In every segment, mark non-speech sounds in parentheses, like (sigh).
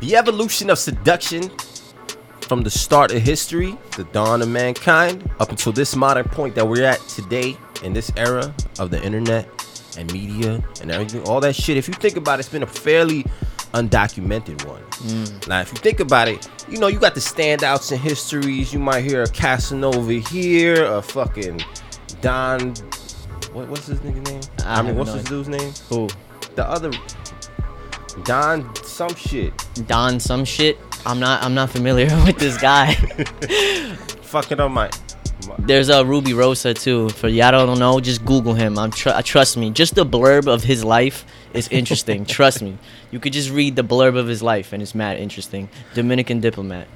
The evolution of seduction from the start of history, the dawn of mankind, up until this modern point that we're at today in this era of the internet and media and everything, all that shit. If you think about it, it's been a fairly undocumented one. Mm. Now, if you think about it, you know, you got the standouts in histories. You might hear a Casanova here, a fucking Don. What, what's his nigga name? I mean, what's no this dude's name? Who? The other Don some shit. Don some shit. I'm not I'm not familiar (laughs) with this guy. (laughs) Fucking up my. There's a Rubirosa too. For y'all don't know, just Google him. I'm tr- trust me. Just the blurb of his life is interesting. (laughs) trust me. You could just read the blurb of his life and it's mad interesting. Dominican diplomat.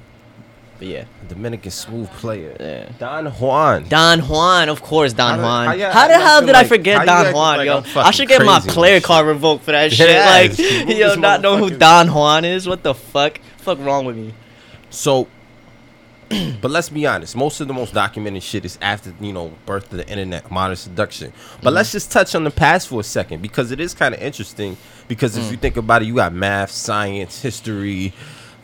But yeah, Dominican smooth player. Yeah. Don Juan. Don Juan, of course, Don How Juan. how ya- how the hell did I like- how forget Don Juan, like yo? I should get my player card revoked for that (laughs) shit. Yes, like, move (laughs) yo, not know who. Don Juan is. What the fuck? Fuck wrong with me? So, (clears throat) but let's be honest. Most of the most documented shit is after you know birth of the internet, modern seduction. But Mm-hmm. let's just touch on the past for a second because it is kind of interesting. Because Mm. if you think about it, you got math, science, history,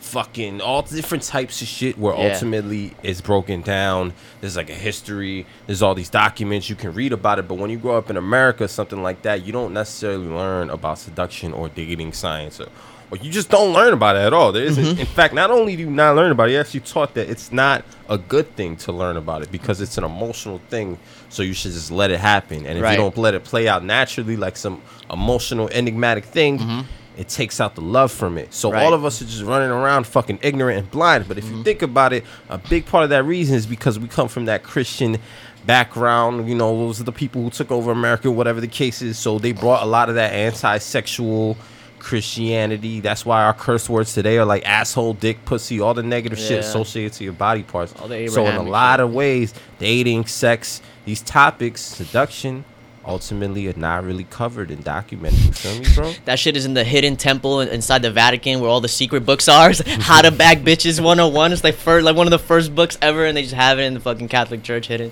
fucking all different types of shit where Yeah. ultimately it's broken down. There's like a history. There's all these documents you can read about it. But when you grow up in America, something like that, you don't necessarily learn about seduction or dating science or. Or you just don't learn about it at all. There isn't- Mm-hmm. In fact, not only do you not learn about it, you're actually taught that it's not a good thing to learn about it because it's an emotional thing. So you should just let it happen. And if Right. you don't let it play out naturally, like some emotional, enigmatic thing, it takes out the love from it. So Mm-hmm. Right. all of us are just running around fucking ignorant and blind. But if you think about it, a big part of that reason is because we come from that Christian background. You know, those are the people who took over America, whatever the case is. So they brought a lot of that anti-sexual Christianity. That's why our curse words today are like asshole, dick, pussy, all the negative shit associated to your body parts. So in a lot shit. of ways, dating, sex, these topics, seduction, ultimately are not really covered and documented. You feel me, bro? (laughs) That shit is in the hidden temple inside the Vatican where all the secret books are. How to Bag Bitches 101. It's like first, like one of the first books ever, and they just have it in the fucking Catholic Church hidden,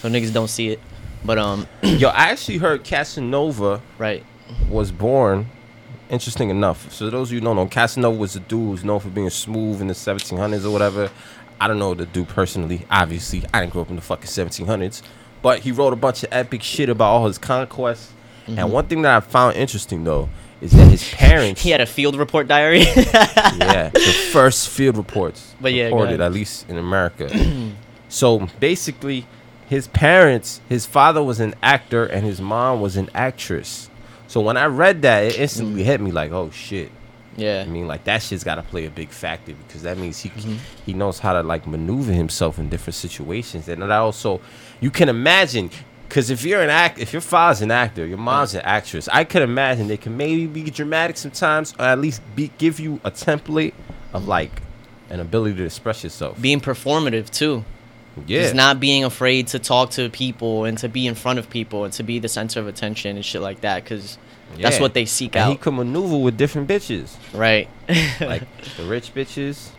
so niggas don't see it. But um, (clears throat) Yo, I actually heard Casanova right. was born. Interesting enough. So those of you who don't know, Casanova was a dude who's known for being smooth in the 1700s or whatever. I don't know the dude personally. Obviously, I didn't grow up in the fucking 1700s, but he wrote a bunch of epic shit about all his conquests. And one thing that I found interesting though is that his parents, (laughs) He had a field report diary. (laughs) yeah, the first field reports (laughs) But yeah, reported, at least in America. (clears throat) so basically, his parents, his father was an actor and his mom was an actress. So when I read that, it instantly hit me like, oh shit. yeah. I mean, like that shit's got to play a big factor because that means he Mm-hmm. he knows how to like maneuver himself in different situations, and that also you can imagine. Because if you're an act, if your father's an actor, your mom's an actress, I could imagine they can maybe be dramatic sometimes, or at least be give you a template of like an ability to express yourself. Being performative too. yeah, Just not being afraid to talk to people and to be in front of people and to be the center of attention and shit like that. Because that's what they seek out. and he out. could maneuver with different bitches, right. (laughs) like the rich bitches,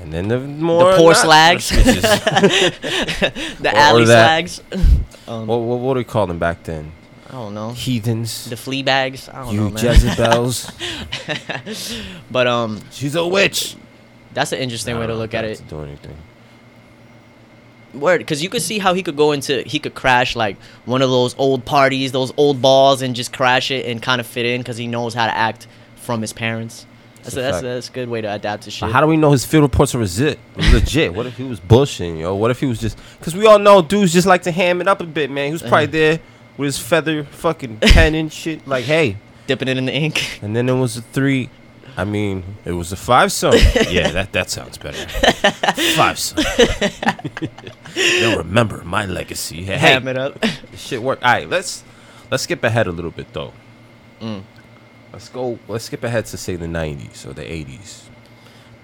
and then the more poor not slags. (laughs) rich bitches. (laughs) the Or- or alley slags. (laughs) um, what, what what do we call them back then? I don't know. Heathens. The flea bags. I don't you know, man. Jezebels. but um, She's a witch. that's an interesting way to look at it. To do anything. Word, because you could see how he could go into he could crash like one of those old parties, those old balls, and just crash it and kind of fit in because he knows how to act from his parents. That's a a, that's, fact. that's a good way to adapt to shit. But how do we know his field reports are legit? legit. What if he was bushing, yo? What if he was just? Because we all know dudes just like to ham it up a bit, man. He was probably Uh-huh. there with his feather fucking (laughs) pen and shit. Like, hey. Dipping it in the ink. And then it was a three. I mean, it was a five song. (laughs) yeah, that that sounds better. Five song. (laughs) They'll remember my legacy. Hey, Ham it up. Shit work. All right, let's let's skip ahead a little bit though. Mm. Let's go. Let's skip ahead to say the '90s or the '80s.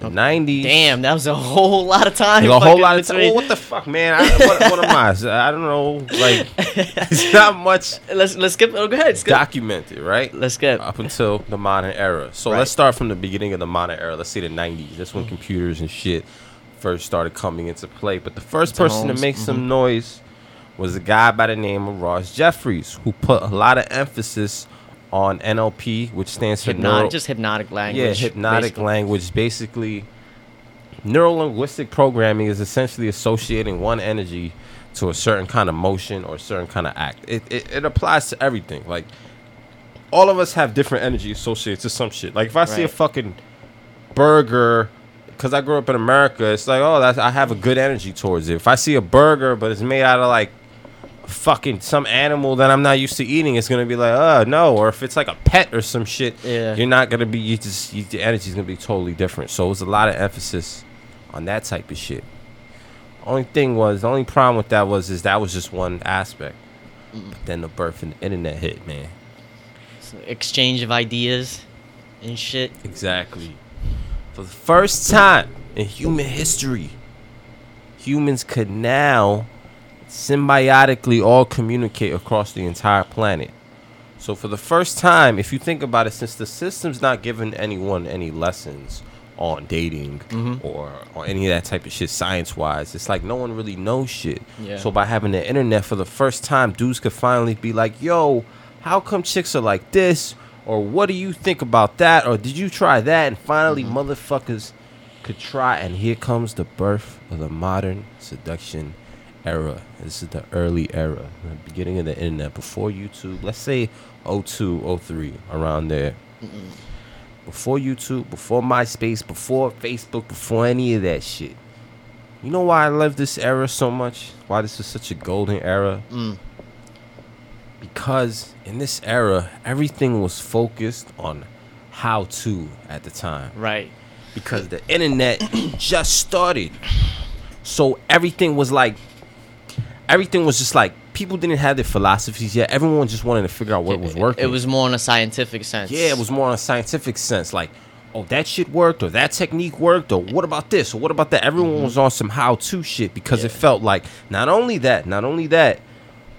The '90s. Damn, that was a whole lot of time. A whole lot of time. Oh, what the fuck, man? I, what, what am I? (laughs) I don't know. Like, (laughs) it's not much Let's let's skip. Oh, go ahead. Skip. documented, right? let's skip. Up until the modern era. So Right. let's start from the beginning of the modern era. Let's say the '90s. That's when computers and shit first started coming into play. But the first person to make some mm-hmm. noise was a guy by the name of Ross Jeffries, who put a lot of emphasis on NLP, which stands for Hypnotic, neuro- just hypnotic language. yeah, hypnotic basically. language. Basically, neuro linguistic programming is essentially associating one energy to a certain kind of motion or a certain kind of act. It, it, it applies to everything. Like, all of us have different energy associated to some shit. Like, if I see a Right. fucking burger, because I grew up in America, it's like, oh, that's, I have a good energy towards it. If I see a burger, but it's made out of like fucking some animal that I'm not used to eating, it's gonna be like, oh no. Or if it's like a pet or some shit, Yeah. you're not gonna be. You just you, the energy's gonna be totally different. So it was a lot of emphasis on that type of shit. Only thing was, the only problem with that was is that was just one aspect. But then the birth of the internet hit, man. So exchange of ideas and shit. Exactly. For the first time in human history, humans could now symbiotically all communicate across the entire planet. So for the first time, if you think about it, since the system's not giving anyone any lessons on dating mm-hmm. or or any of that type of shit science wise, it's like no one really knows shit. Yeah. So by having the internet for the first time, dudes could finally be like, yo, how come chicks are like this? Or what do you think about that? Or did you try that? And finally, mm-hmm. motherfuckers could try. And here comes the birth of the modern seduction era. This is the early era, the beginning of the internet, before YouTube. Let's say 02, 03, around there. Before YouTube, before MySpace, before Facebook, before any of that shit. You know why I love this era so much? Why this is such a golden era? Mm. Because in this era, everything was focused on how to at the time Right. because the internet (coughs) just started. So everything was like, everything was just like people didn't have their philosophies yet. Everyone just wanted to figure out what was working. It was more in a scientific sense. yeah, it was more on a scientific sense. Like, oh, that shit worked, or that technique worked, or what about this, or what about that? Everyone mm-hmm. was on some how-to shit because it felt like not only that, not only that,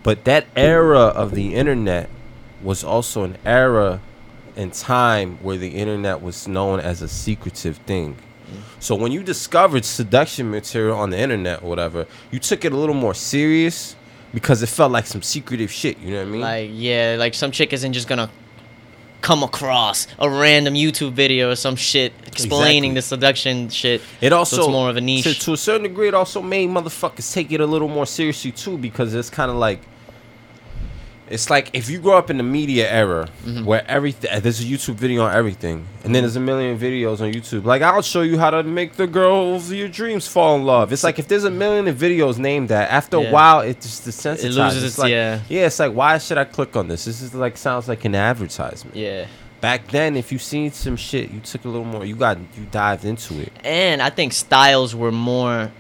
but that era of the internet was also an era in time where the internet was known as a secretive thing. So when you discovered seduction material on the internet or whatever, you took it a little more serious because it felt like some secretive shit. You know what I mean? Like yeah, like some chick isn't just gonna come across a random YouTube video or some shit explaining Exactly. the seduction shit. It So also it's more of a To, niche. to a certain degree, it also made motherfuckers take it a little more seriously too, because it's kind of like, it's like if you grow up in the media era Mm-hmm. where everything there's a YouTube video on everything, and then there's a million videos on YouTube. Like I'll show you how to make the girl of your dreams fall in love. It's like if there's a million of videos named that, after a Yeah. while it just desensitizes. It loses It's its- like, yeah. yeah. It's like why should I click on this? This is like sounds like an advertisement. Yeah. Back then, if you seen some shit, you took a little more. You got you dived into it. And I think styles were more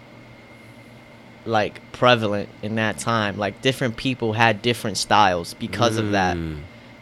like prevalent in that time. Like different people had different styles because of that. Mm.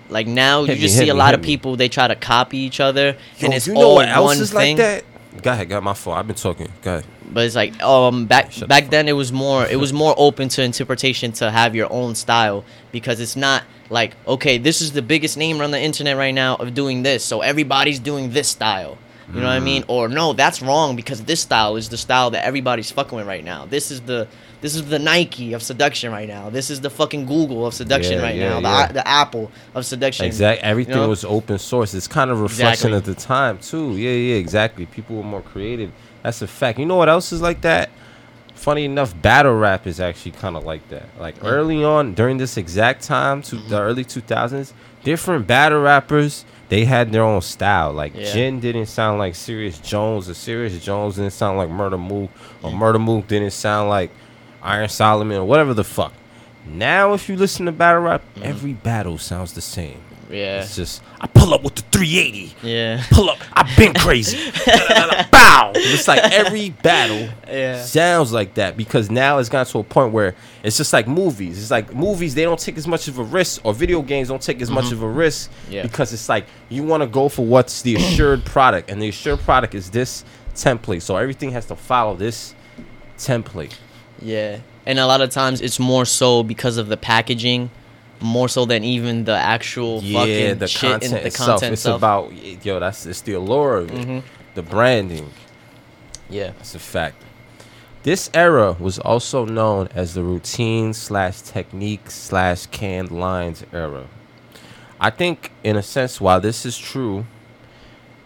Like now Hit you me, just see a lot of me. people they try to copy each other Yo, and it's you know all one is thing. like that? Go ahead, got my fault. I've been talking. Go ahead. But it's like um back Shut the back fuck then it was more it was more open to interpretation to have your own style because it's not like okay this is the biggest name on the internet right now of doing this so everybody's doing this style you know what I mean Mm. or no that's wrong because this style is the style that everybody's fucking with right now this is the this is the Nike of seduction right now this is the fucking Google of seduction Yeah, right yeah, now the yeah. the Apple of seduction Exactly. Everything know? was open source. It's kind of reflection Exactly. at the time too. Yeah, yeah, exactly. People were more creative. That's a fact. You know what else is like that? Funny enough, battle rap is actually kind of like that. Like early on, during this exact time, to Mm-hmm. the early two thousands, different battle rappers they had their own style. Like Yeah. Jin didn't sound like Serius Jones, or Serius Jones didn't sound like Murda Mook, or Murda Mook didn't sound like Iron Solomon, or whatever the fuck. Now, if you listen to battle rap, mm-hmm. every battle sounds the same. Mm-hmm. yeah It's just I pull up with the 380. yeah Pull up. I've been (laughs) crazy. Bow. (laughs) It's like every battle Yeah. sounds like that because now it's gotten to a point where it's just like movies. It's like movies they don't take as much of a risk, or video games don't take as much of a risk Mm-hmm. Yeah. because it's like you want to go for what's the assured (coughs) product, and the assured product is this template. So everything has to follow this template. Yeah, and a lot of times it's more so because of the packaging, more so than even the actual yeah, fucking the shit content and the itself. content it's itself. about yo. That's it's the allure of it, Mhm. the branding. yeah, That's a fact. This era was also known as the routine slash technique slash canned lines era. I think in a sense, while this is true,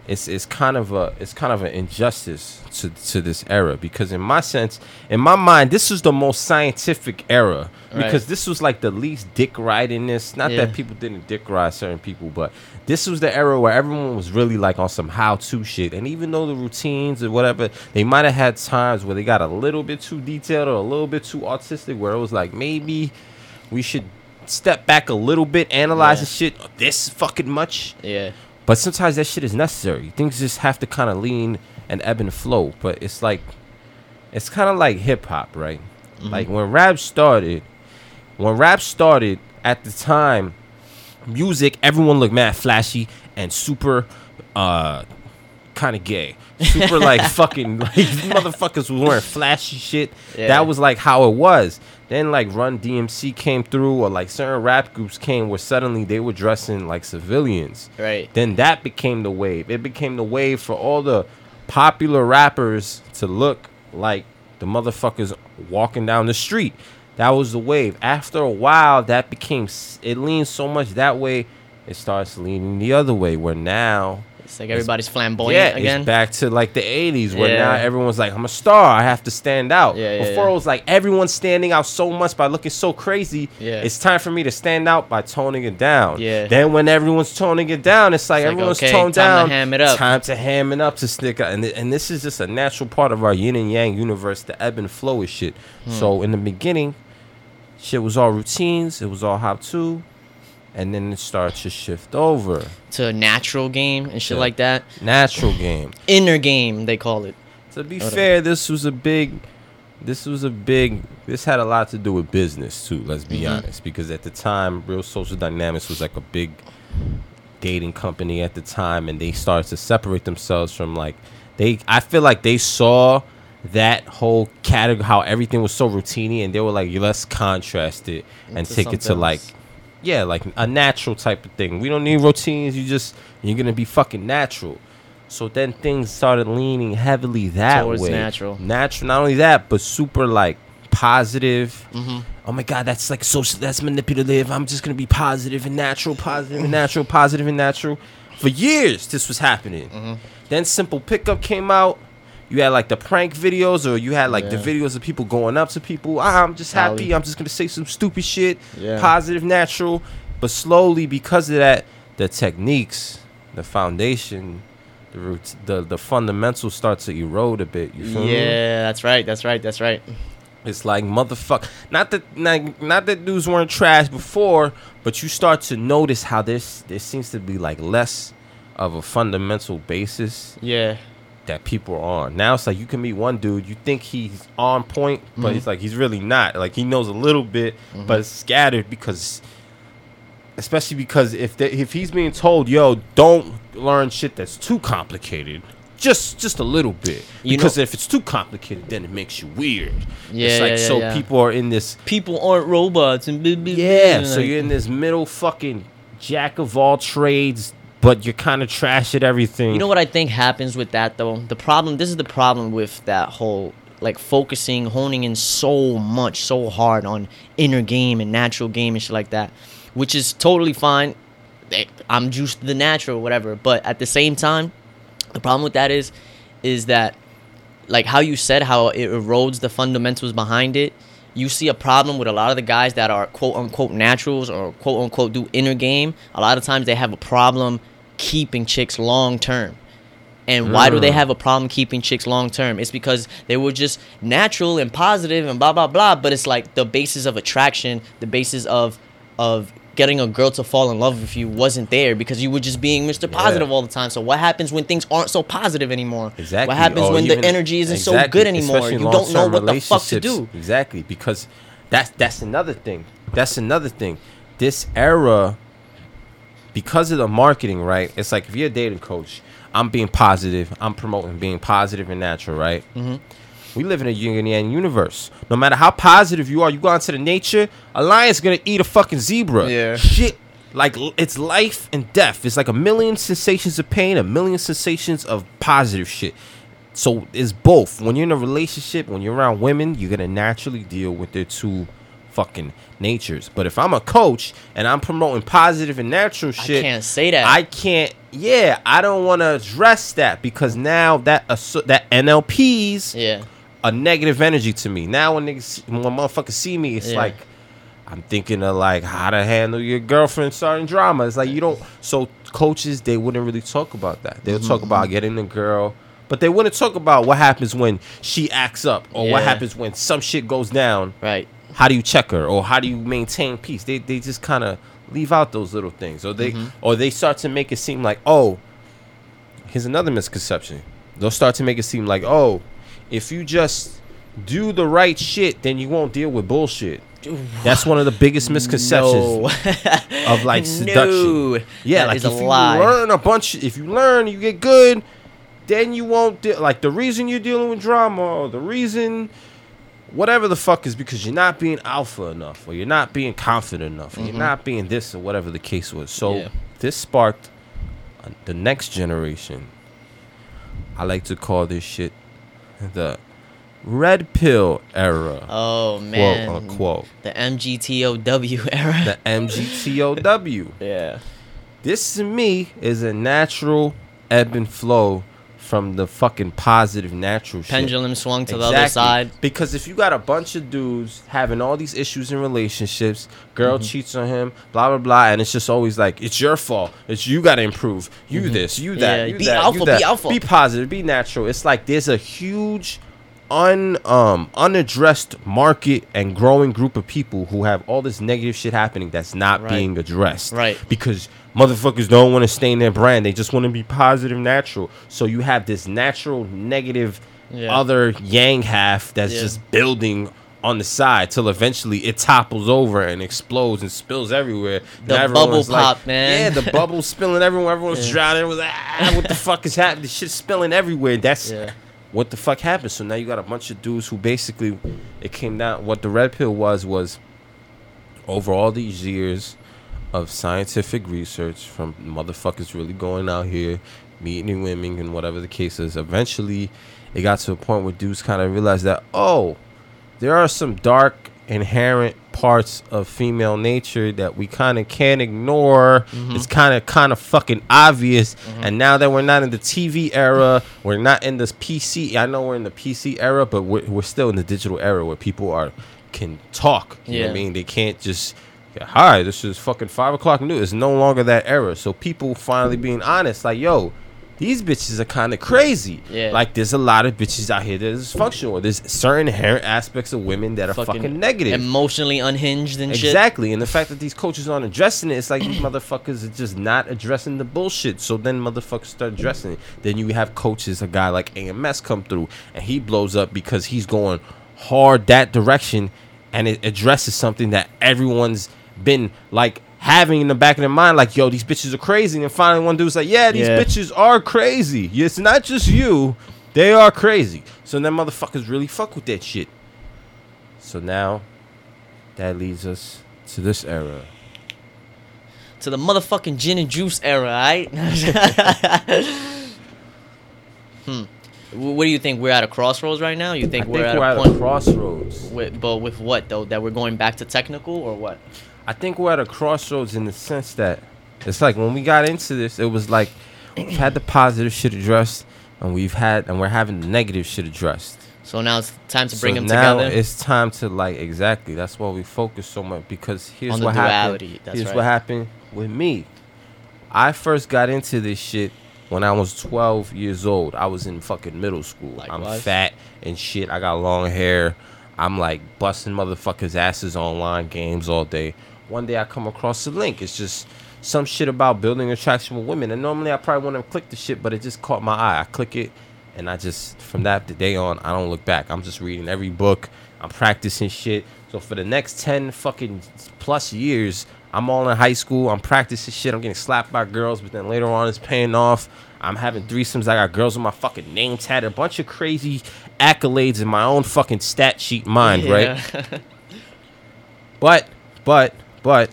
it's it's kind of a it's kind of an injustice to to this era because in my sense, in my mind, this is the most scientific era Right. because this was like the least dick ridingness. Not Yeah. that people didn't dick ride certain people, but this was the era where everyone was really like on some how to shit. And even though the routines or whatever, they might have had times where they got a little bit too detailed or a little bit too artistic, where it was like maybe we should step back a little bit, analyze Yeah. the shit this fucking much. Yeah. But sometimes that shit is necessary. Things just have to kind of lean and ebb and flow. But it's like, it's kind of like hip hop, right? Like when rap started, when rap started at the time, music, everyone looked mad flashy and super, uh, kind of gay. Super like (laughs) fucking like motherfuckers was wearing flashy shit. Yeah. That was like how it was. Then like Run DMC came through, or like certain rap groups came where suddenly they were dressing like civilians. Right. Then that became the wave. It became the wave for all the popular rappers to look like the motherfuckers walking down the street. That was the wave. After a while, that became it leaned so much that way, it starts leaning the other way. Where now, It's like everybody's flamboyant yeah, again. it's back to like the '80s where Yeah. now everyone's like, "I'm a star. I have to stand out." Yeah, yeah, Before yeah. it was like everyone's standing out so much by looking so crazy. Yeah. It's time for me to stand out by toning it down. Yeah. Then when everyone's toning it down, it's like It's like, everyone's okay, toned time to ham it up. Time to ham it up to stick out. And, th- and this is just a natural part of our yin and yang universe, the ebb and flow of shit. Hmm. So in the beginning, shit was all routines. It was all how to. And then it starts to shift over. to a natural game and shit Yeah. like that. Natural game. (laughs) Inner game, they call it. To be on. fair, this was a big, this was a big, this had a lot to do with business too. Let's be Mhm. honest, because at the time, Real Social Dynamics was like a big dating company at the time, and they started to separate themselves from like they. I feel like they saw that whole category, how everything was so routiny, and they were like, let's contrast it and Into take it to something like else. Yeah, like a natural type of thing. We don't need routines. You just you're gonna be fucking natural. So then things started leaning heavily that Towards way. natural. Natural. Not only that, but super like positive. Mm-hmm. Oh my god, that's like so that's manipulative. I'm just gonna be positive and natural, positive and natural, positive and natural. For years, this was happening. Mm-hmm. Then Simple Pickup came out. You had like the prank videos, or you had like the videos of people going up to people. Ah, I'm just happy. I'm just gonna say some stupid shit. Yeah. Positive, natural. But slowly, because of that, the techniques, the foundation, the roots, the the fundamentals start to erode a bit. You feel me? Yeah, that's right. That's right. That's right. It's like motherfucker. Not that not, not that dudes weren't trash before, but you start to notice how this there seems to be like less of a fundamental basis Yeah. That people are on. Now it's like you can meet one dude, you think he's on point, but Mhm. it's like he's really not. Like he knows a little bit, Mm-hmm. but it's scattered because especially because if they, if he's being told, "Yo, don't learn shit that's too complicated." Just just a little bit. You because know- if it's too complicated, then it makes you weird. Yeah, it's like yeah, yeah, so yeah. people are in this People aren't robots and blah, blah, blah, yeah, and so like- you're in this middle fucking jack of all trades, but you're kind of trash at everything. You know what I think happens with that though? The problem this is the problem with that whole like focusing, honing in so much, so hard on inner game and natural game and shit like that. Which is totally fine. Eh, I'm juiced to the natural, whatever. But at the same time, the problem with that is is that like how you said how it erodes the fundamentals behind it you see a problem with a lot of the guys that are quote unquote naturals or quote unquote do inner game a lot of times they have a problem keeping chicks long term and why do they Mm. have a problem keeping chicks long term it's because they were just natural and positive and blah blah blah but it's like the basis of attraction the basis of of getting a girl to fall in love with you wasn't there because you were just being Mr. Positive Yeah. all the time. So what happens when things aren't so positive anymore? Exactly. What happens Or when the energy isn't so good anymore? You don't know what the fuck to do. Exactly, because that's that's another thing. That's another thing. This era, because of the marketing, right? It's like if you're a dating coach, I'm being positive. I'm promoting being positive and natural, right? Mm-hmm. We live in a yin and yang universe. No matter how positive you are, you go out to the nature, a lion's gonna eat a fucking zebra. Yeah. Shit. Like it's life and death. It's like a million sensations of pain, a million sensations of positive shit. So it's both. When you're in a relationship, when you're around women, you're gonna naturally deal with their two fucking natures. But if I'm a coach and I'm promoting positive and natural shit, I can't say that. I can't. Yeah, I don't want to address that because now that that NLP's yeah. a negative energy to me. Now when niggas, when motherfuckers see me, it's Yeah. like I'm thinking of like how to handle your girlfriend starting drama. It's like you don't. So coaches they wouldn't really talk about that. They'll talk Mm-hmm. about getting the girl, but they wouldn't talk about what happens when she acts up or what happens when some shit goes down. Right. How do you check her or how do you maintain peace? They they just kind of leave out those little things, or they Mm-hmm. or they start to make it seem like oh, here's another misconception. They'll start to make it seem like oh, if you just do the right shit, then you won't deal with bullshit. (sighs) That's one of the biggest misconceptions No. (laughs) of like seduction. No. Yeah, That like is if you lie. learn a bunch, if you learn, you get good, then you won't de- like the reason you're dealing with drama or the reason whatever the fuck is because you're not being alpha enough or you're not being confident enough or you're not being this or whatever the case was. So Mm-hmm. Yeah. this sparked uh, the next generation. I like to call this shit the red pill era, Oh man. quote unquote. The MGTOW (laughs) era. The MGTOW. (laughs) yeah. This to me is a natural ebb and flow from the fucking positive natural shit. Pendulum swung to the other side. Because if you got a bunch of dudes having all these issues in relationships, girl Mm-hmm. cheats on him, blah blah blah, and it's just always like it's your fault. It's you got to improve. You this, you that, Mm-hmm. Yeah, you be that, alpha, you be alpha. Be positive, be natural. It's like there's a huge un um unaddressed market and growing group of people who have all this negative shit happening that's not Right. being addressed. Right. Because motherfuckers don't want to stain their brand. They just want to be positive, natural. So you have this natural negative Yeah. other yang half that's Yeah. just building on the side till eventually it topples over and explodes and spills everywhere. The bubble like- pop, man. Yeah, the bubble (laughs) spilling everywhere. Everyone's Yeah. drowning. Was ah, what the fuck is happening? The shit's spilling everywhere. That's Yeah. what the fuck happened. So now you got a bunch of dudes who basically it came down. What the red pill was was over all these years of scientific research from motherfuckers really going out here meeting women and whatever the case is. Eventually, it got to a point where dudes kind of realized that oh, there are some dark inherent parts of female nature that we kind of can't ignore. Mm-hmm. It's kind of kind of fucking obvious. Mm-hmm. And now that we're not in the TV era, we're not in this PC. I know we're in the PC era, but we're, we're still in the digital era where people are can talk. You know what I mean? They can't just hi, this is fucking five o'clock news. It's no longer that era. So people finally being honest, like, yo, these bitches are kind of crazy. Yeah. Like, there's a lot of bitches out here that is dysfunctional. There's certain inherent aspects of women that are fucking, negative. Emotionally unhinged and shit. Exactly, and the fact that these coaches aren't addressing it, it's like these (clears throat) motherfuckers are just not addressing the bullshit. So then motherfuckers start addressing it. Then you have coaches, a guy like AMS come through, and he blows up because he's going hard that direction, and it addresses something that everyone's been like having in the back of their mind, like, yo, these bitches are crazy. And finally, one dude's like, yeah, these Yeah. bitches are crazy. It's not just you; they are crazy. So then motherfuckers really fuck with that shit. So now that leads us to this era. To the motherfucking Jin and juice era, right? (laughs) hmm. What do you think? We're at a crossroads right now. You think I we're think at we're a at point? a crossroads. with, but with what though? That we're going back to technical or what? I think we're at a crossroads in the sense that it's like when we got into this, it was like we've had the positive shit addressed, and we've had and we're having the negative shit addressed. So now it's time to bring so them now together. it's time to like exactly. That's why we focus so much because here's On the what duality, happened. that's here's right. what happened with me. I first got into this shit when I was 12 years old. I was in fucking middle school. I'm fat and shit. I got long hair. I'm like busting motherfuckers' asses online games all day. One day I come across a link. It's just some shit about building attraction with women. And normally I probably wouldn't have clicked the shit, but it just caught my eye. I click it and I just from that day on, I don't look back. I'm just reading every book. I'm practicing shit. So for the next 10 fucking plus years, I'm all in high school. I'm practicing shit. I'm getting slapped by girls, but then later on it's paying off. I'm having threesomes. I got girls with my fucking name tatted. A bunch of crazy accolades in my own fucking stat sheet mind, right? Yeah. (laughs) But, but, but,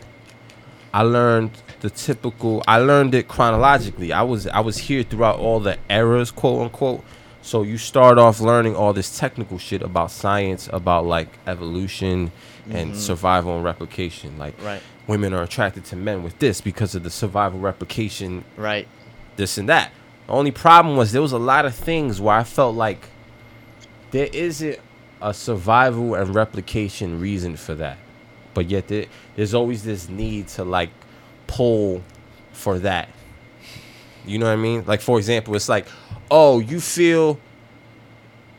I learned the typical. I learned it chronologically. I was I was here throughout all the eras, quote unquote. So you start off learning all this technical shit about science, about like evolution and mm-hmm. survival and replication. Like Right. women are attracted to men with this because of the survival replication Right. this and that. The only problem was there was a lot of things where I felt like there isn't a survival and replication reason for that. But yet there, there's always this need to like pull for that. You know what I mean? Like for example, it's like, oh, you feel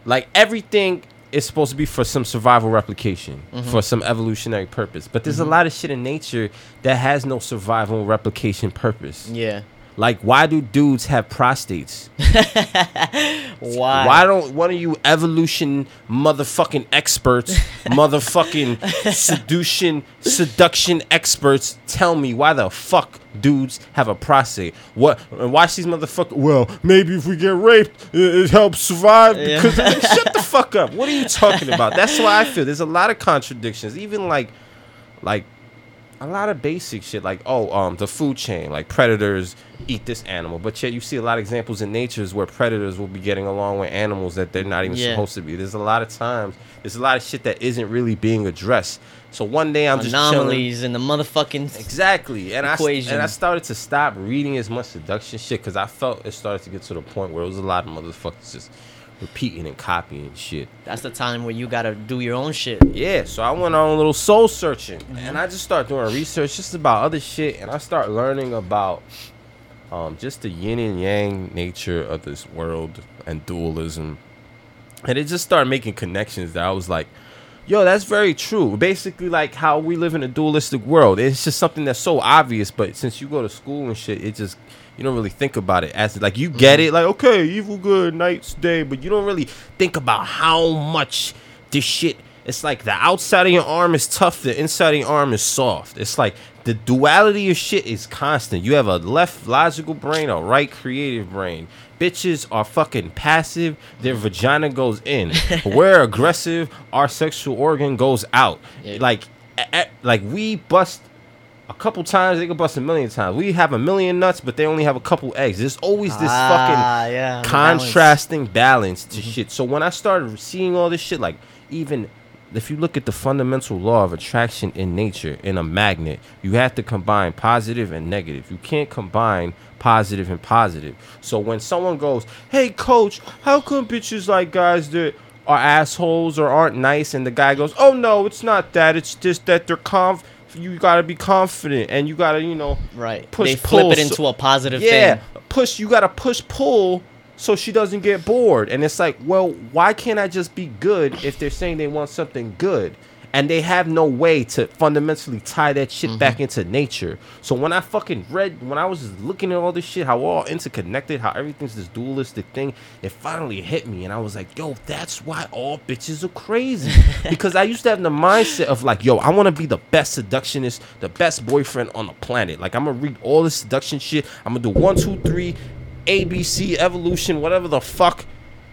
like everything is supposed to be for some survival replication, mm-hmm. for some evolutionary purpose. But there's a mm-hmm. lot of shit in nature that has no survival replication purpose. Yeah. Like, why do dudes have prostates? (laughs) Why? Why don't one of you evolution motherfucking experts, (laughs) motherfucking seduction seduction experts tell me why the fuck dudes have a prostate? What? And why these motherfuckers? Well, maybe if we get raped, it, it helps survive. Yeah. Because shut the fuck up. What are you talking (laughs) about? That's why I feel there's a lot of contradictions. Even like, like a lot of basic shit like oh um the food chain like predators eat this animal but yet you see a lot of examples in natures where predators will be getting along with animals that they're not even Yeah. supposed to be there's a lot of times there's a lot of shit that isn't really being addressed so one day i'm just chilling Anomalies in the motherfucking. exactly and I, and I started to stop reading as much seduction shit because i felt it started to get to the point where it was a lot of motherfuckers just repeating and copying shit That's the time where you gotta do your own shit. yeah, so I went on a little soul searching, and I just started doing research just about other shit, and I start learning about um, just the yin and yang nature of this world and dualism, and it just started making connections that I was like, "Yo, that's very true." Basically, like how we live in a dualistic world. It's just something that's so obvious, but since you go to school and shit, it just you don't really think about it as like you get mm-hmm. it, like okay, evil good, night's day, but you don't really think about how much this shit. It's like the outside of your arm is tough, the inside of your arm is soft. It's like the duality of shit is constant. You have a left logical brain, a right creative brain. Bitches are fucking passive, their vagina goes in. (laughs) We're aggressive, our sexual organ goes out. Yeah. Like, like we bust a couple times, they can bust a million times. We have a million nuts, but they only have a couple eggs. There's always this fucking Ah, yeah. the balance. contrasting balance to shit. So when I started seeing all this shit, like even if you look at the fundamental law of attraction in nature, in a magnet, you have to combine positive and negative. You can't combine positive and positive. So when someone goes, "Hey, coach, how come bitches like guys that are assholes or aren't nice?" and the guy goes, "Oh no, it's not that. It's just that they're conf." You gotta be confident, and you gotta, you know, Right. push they flip pull, it so- into a positive yeah, thing. push. You gotta push pull so she doesn't get bored. And it's like, well, why can't I just be good if they're saying they want something good? And they have no way to fundamentally tie that shit Mm-hmm. back into nature. So when I fucking read, when I was just looking at all this shit, how all interconnected, how everything's this dualistic thing, it finally hit me. And I was like, yo, that's why all bitches are crazy. (laughs) because I used to have the mindset of like, yo, I want to be the best seductionist, the best boyfriend on the planet. Like, I'm to read all this seduction shit. I'm to do one, two, three, ABC, evolution, whatever the fuck.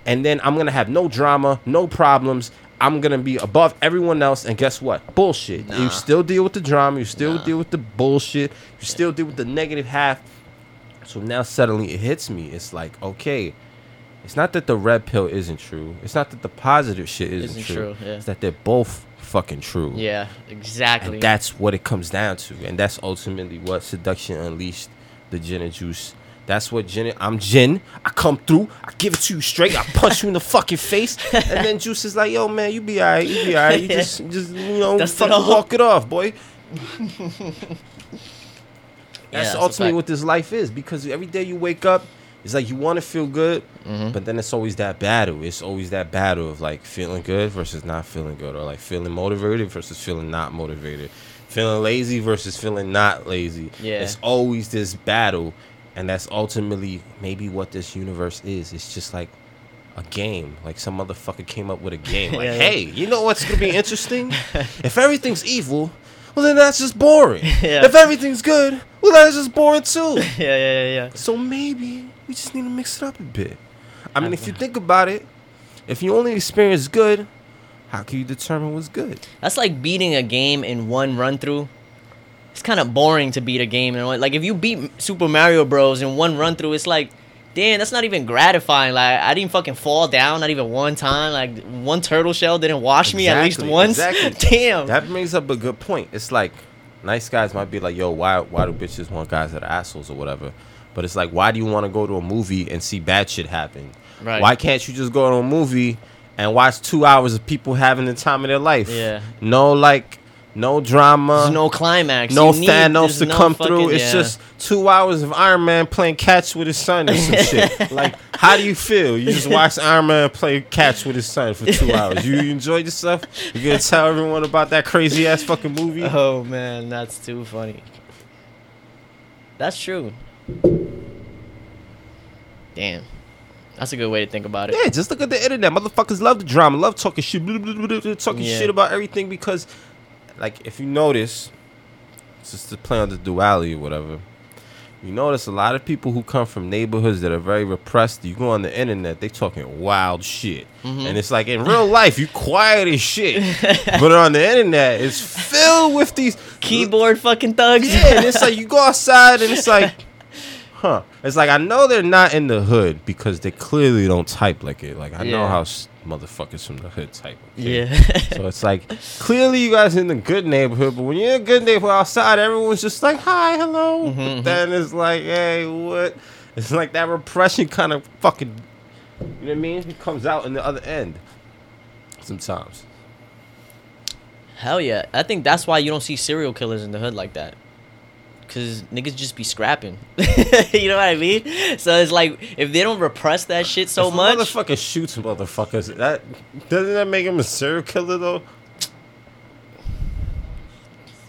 And then I'm to have no drama, no problems. I'm to be above everyone else. And guess what? Bullshit. You still deal with the drama. You still Nah. deal with the bullshit. You still deal with the negative half. So now suddenly it hits me. It's like, okay, it's not that the red pill isn't true. It's not that the positive shit isn't, Isn't true. true, yeah. It's that they're both fucking true. Yeah, exactly. And that's what it comes down to. And that's ultimately what Seduction Unleashed, the Jin and juice. That's what Jin. I'm Jin. I come through. I give it to you straight. I punch you in the fucking face. And then Juice is like, yo, man, you be alright. You be alright. You just, (laughs) just you know, fucking off. walk it off, boy. (laughs) That's that's a ultimately fact. what this life is. Because every day you wake up, it's like you want to feel good, Mm-hmm. but then it's always that battle. It's always that battle of like feeling good versus not feeling good, or like feeling motivated versus feeling not motivated, feeling lazy versus feeling not lazy. Yeah. It's always this battle, and that's ultimately maybe what this universe is. It's just like a game. Like some motherfucker came up with a game. (laughs) Like, Yeah, yeah. hey, you know what's gonna be (laughs) interesting? if everything's evil, well then that's just boring. (laughs) Yeah. If everything's good, well that's just boring too. yeah, yeah, yeah, yeah. So maybe we just need to mix it up a bit. I mean, if you think about it, if you only experience good, how can you determine what's good? That's like beating a game in one run through. It's kind of boring to beat a game one. Like if you beat Super Mario Bros. in one run through, it's like damn, that's not even gratifying. Like I didn't fucking fall down, not even one time. Like one turtle shell didn't wash me at least once. exactly. (laughs) Damn. That brings up a good point. It's like nice guys might be like, yo, why why do bitches want guys that are assholes or whatever? But it's like, why do you want to go to a movie and see bad shit happen? Right. Why can't you just go to a movie and watch two hours of people having the time of their life? Yeah. No like no drama. There's no climax. no You need- Thanos there's to no come fucking- through. It's yeah. just two hours of Iron Man playing catch with his son or some shit. (laughs) Like, how do you feel? You just watch Iron Man play catch with his son for two hours. You, you enjoyed yourself? You gonna tell everyone about that crazy ass fucking movie? (laughs) Oh man, that's too funny. That's true. Damn. That's a good way to think about it. Yeah, just look at the internet. Motherfuckers love the drama, love talking shit, blah, blah, blah, blah, blah, talking Yeah. shit about everything because, like, if you notice, just to play on the duality or whatever, you notice a lot of people who come from neighborhoods that are very repressed. You go on the internet, they talking wild shit, Mm-hmm. and it's like in real life you quiet as shit, (laughs) but on the internet it's filled with these Keyboard fucking thugs. yeah, and it's like you go outside and it's like, (laughs) huh? It's like I know they're not in the hood because they clearly don't type like it. Like I know how motherfuckers from the hood type. okay? yeah. So it's like clearly you guys in the good neighborhood, but when you're in a good neighborhood outside, everyone's just like, "Hi, hello." Mhm, But then it's like, "Hey, what?" It's like that repression kind of fucking. You know what I mean? It comes out in the other end. Sometimes. Hell yeah. I think that's why you don't see serial killers in the hood like that. Cause niggas just be scrapping. (laughs) you know what I mean? So it's like if they don't repress that shit so if much. motherfucker shoots motherfuckers. That doesn't that make him a serial killer though?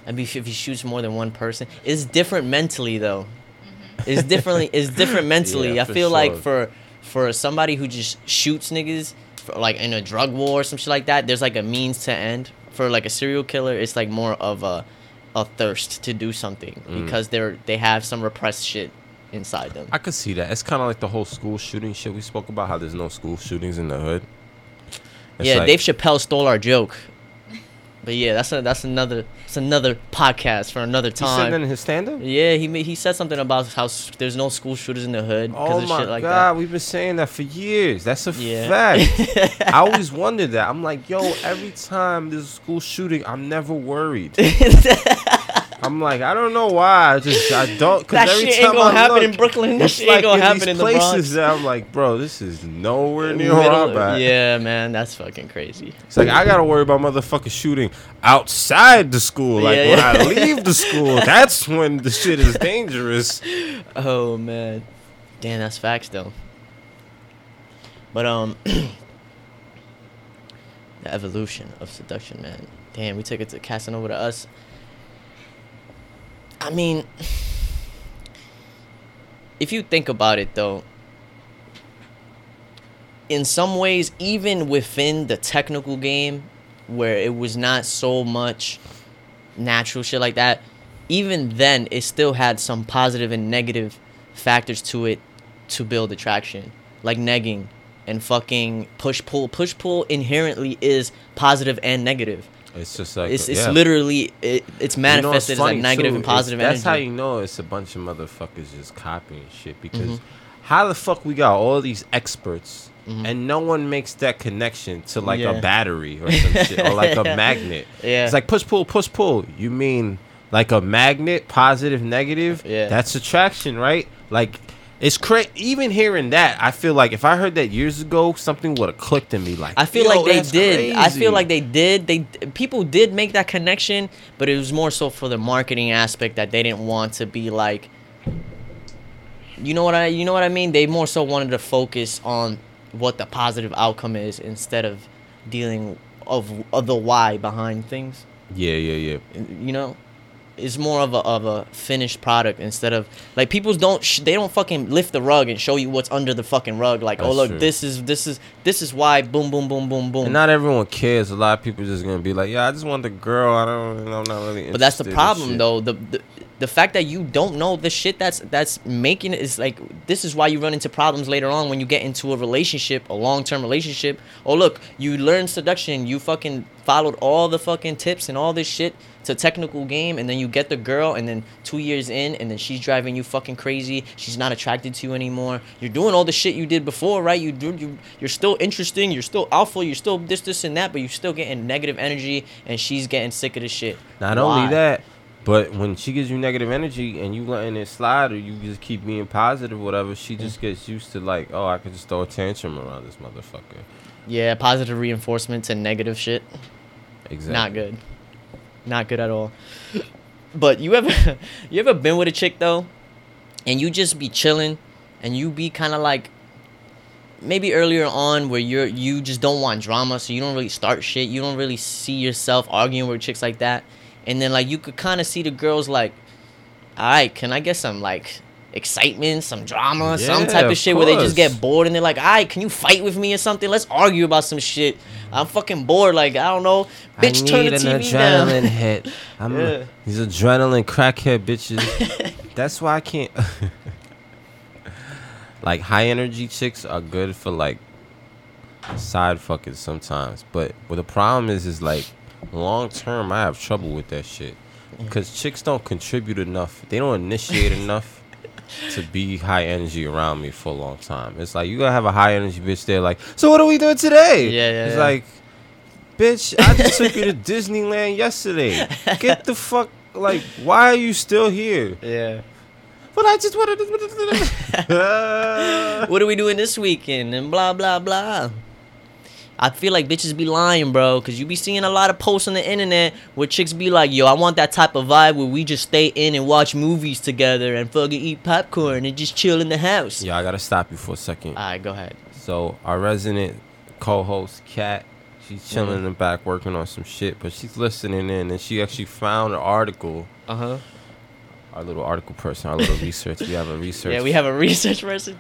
I mean, if he shoots more than one person, it's different mentally though. Mm-hmm. It's differently. It's different (laughs) mentally. Yeah, I for feel like for for somebody who just shoots niggas, for like in a drug war or some shit like that, there's like a means to end. For like a serial killer, it's like more of a a thirst to do something Mm. because they're they have some repressed shit inside them. I could see that. It's kind of like the whole school shooting shit we spoke about. How there's no school shootings in the hood. It's yeah, like- Dave Chappelle stole our joke. But yeah, that's a that's another that's another podcast for another time. He said that in his stand-up. Yeah, he he said something about how s- there's no school shooters in the hood because Oh of my shit like god, we've been saying that for years. That's a Yeah. fact. (laughs) I always wondered that. I'm like, yo, every time there's a school shooting, I'm never worried. (laughs) I'm like, I don't know why. I just I don't. Cause That every shit ain't gonna I happen look, in Brooklyn. That shit ain't gonna happen in the places Bronx. I'm like, bro, this is nowhere near where I'm at. yeah, man, that's fucking crazy. It's like I gotta worry about motherfuckers shooting outside the school. Like Yeah, when. I leave the school, (laughs) that's when the shit is dangerous. Oh man, damn, that's facts though. But um, (clears throat) the evolution of seduction, man. Damn, we took it to casting over to us. I mean, if you think about it though, in some ways, even within the technical game, where it was not so much natural shit like that, even then, it still had some positive and negative factors to it to build attraction, like negging and fucking push pull. Push pull inherently is positive and negative. It's just like It's it's yeah. literally it, it's You know manifested as like negative too, and positive That's how you know it's a bunch of motherfuckers just copying shit because Mhm. how the fuck we got all these experts Mhm. and no one makes that connection to like Yeah. a battery or some shit or like a (laughs) magnet. Yeah. It's like push pull push pull. You mean like a magnet, positive, negative? Yeah. That's attraction, right? Like it's crazy. Even hearing that, I feel like if I heard that years ago, something would have clicked in me. Like I feel yo, like they that's did. I feel like they did. They people did make that connection, but it was more so for the marketing aspect that they didn't want to be like. You know what I? You know what I mean? They more so wanted to focus on what the positive outcome is instead of dealing of of the why behind things. Yeah, yeah, yeah. You know, it's more of a of a finished product instead of like people don't sh- they don't fucking lift the rug and show you what's under the fucking rug. Like, oh look, true. this is this is this is why. Boom, boom, boom, boom, boom. And not everyone cares. A lot of people just gonna be like, "Yeah, I just want the girl. I don't. I'm not really." But that's the problem, though. The, the the fact that you don't know the shit that's that's making it is like this is why you run into problems later on when you get into a relationship, a long term relationship. Oh look, you learned seduction, you fucking followed all the fucking tips and all this shit. It's a technical game, and then you get the girl, and then two years in, and then she's driving you fucking crazy. She's not attracted to you anymore. You're doing all the shit you did before, right? You do you you're still interesting, you're still alpha, you're still this, this, and that, but you're still getting negative energy, and she's getting sick of the shit. Not Why? only that, but when she gives you negative energy and you letting it slide or you just keep being positive, whatever, she mm. just gets used to like, oh, I could just throw a tantrum around this motherfucker. Yeah, positive reinforcements and negative shit. Exactly. Not good. Not good at all. (laughs) But you ever (laughs) you ever been with a chick though, and you just be chilling, and you be kind of like maybe earlier on where you're you just don't want drama, so you don't really start shit. You don't really see yourself arguing with chicks like that, and then like you could kind of see the girls like, all right, can I get some like excitement, some drama, some type of of shit where they just get bored and they're like, all right, can you fight with me or something? Let's argue about some shit. I'm fucking bored. Like I don't know, bitch, I turn the an TV down. (laughs) hit. I'm Yeah. these adrenaline crackhead bitches. (laughs) That's why I can't. (laughs) like high energy chicks are good for like side fucking sometimes, but what the problem is is like long term I have trouble with that shit because chicks don't contribute enough. They don't initiate (laughs) enough. To be high energy around me for a long time, it's like you gotta have a high energy bitch there. Like, so what are we doing today? Yeah, yeah, It's yeah. like, bitch, I just took you to (laughs) Disneyland yesterday. Get the fuck. Like, why are you still here? Yeah. But I just wanted to. (laughs) What are we doing this weekend? And blah blah blah. I feel like bitches be lying, bro, cause you be seeing a lot of posts on the internet where chicks be like, "Yo, I want that type of vibe where we just stay in and watch movies together and fucking eat popcorn and just chill in the house." yeah, I gotta stop you for a second. All right, go ahead. So our resident co-host Kat, she's chilling Mhm. in the back working on some shit, but she's listening in, and she actually found an article. Uh huh. Our little article person, our little research. We have a research. (laughs) Yeah, we have a research person.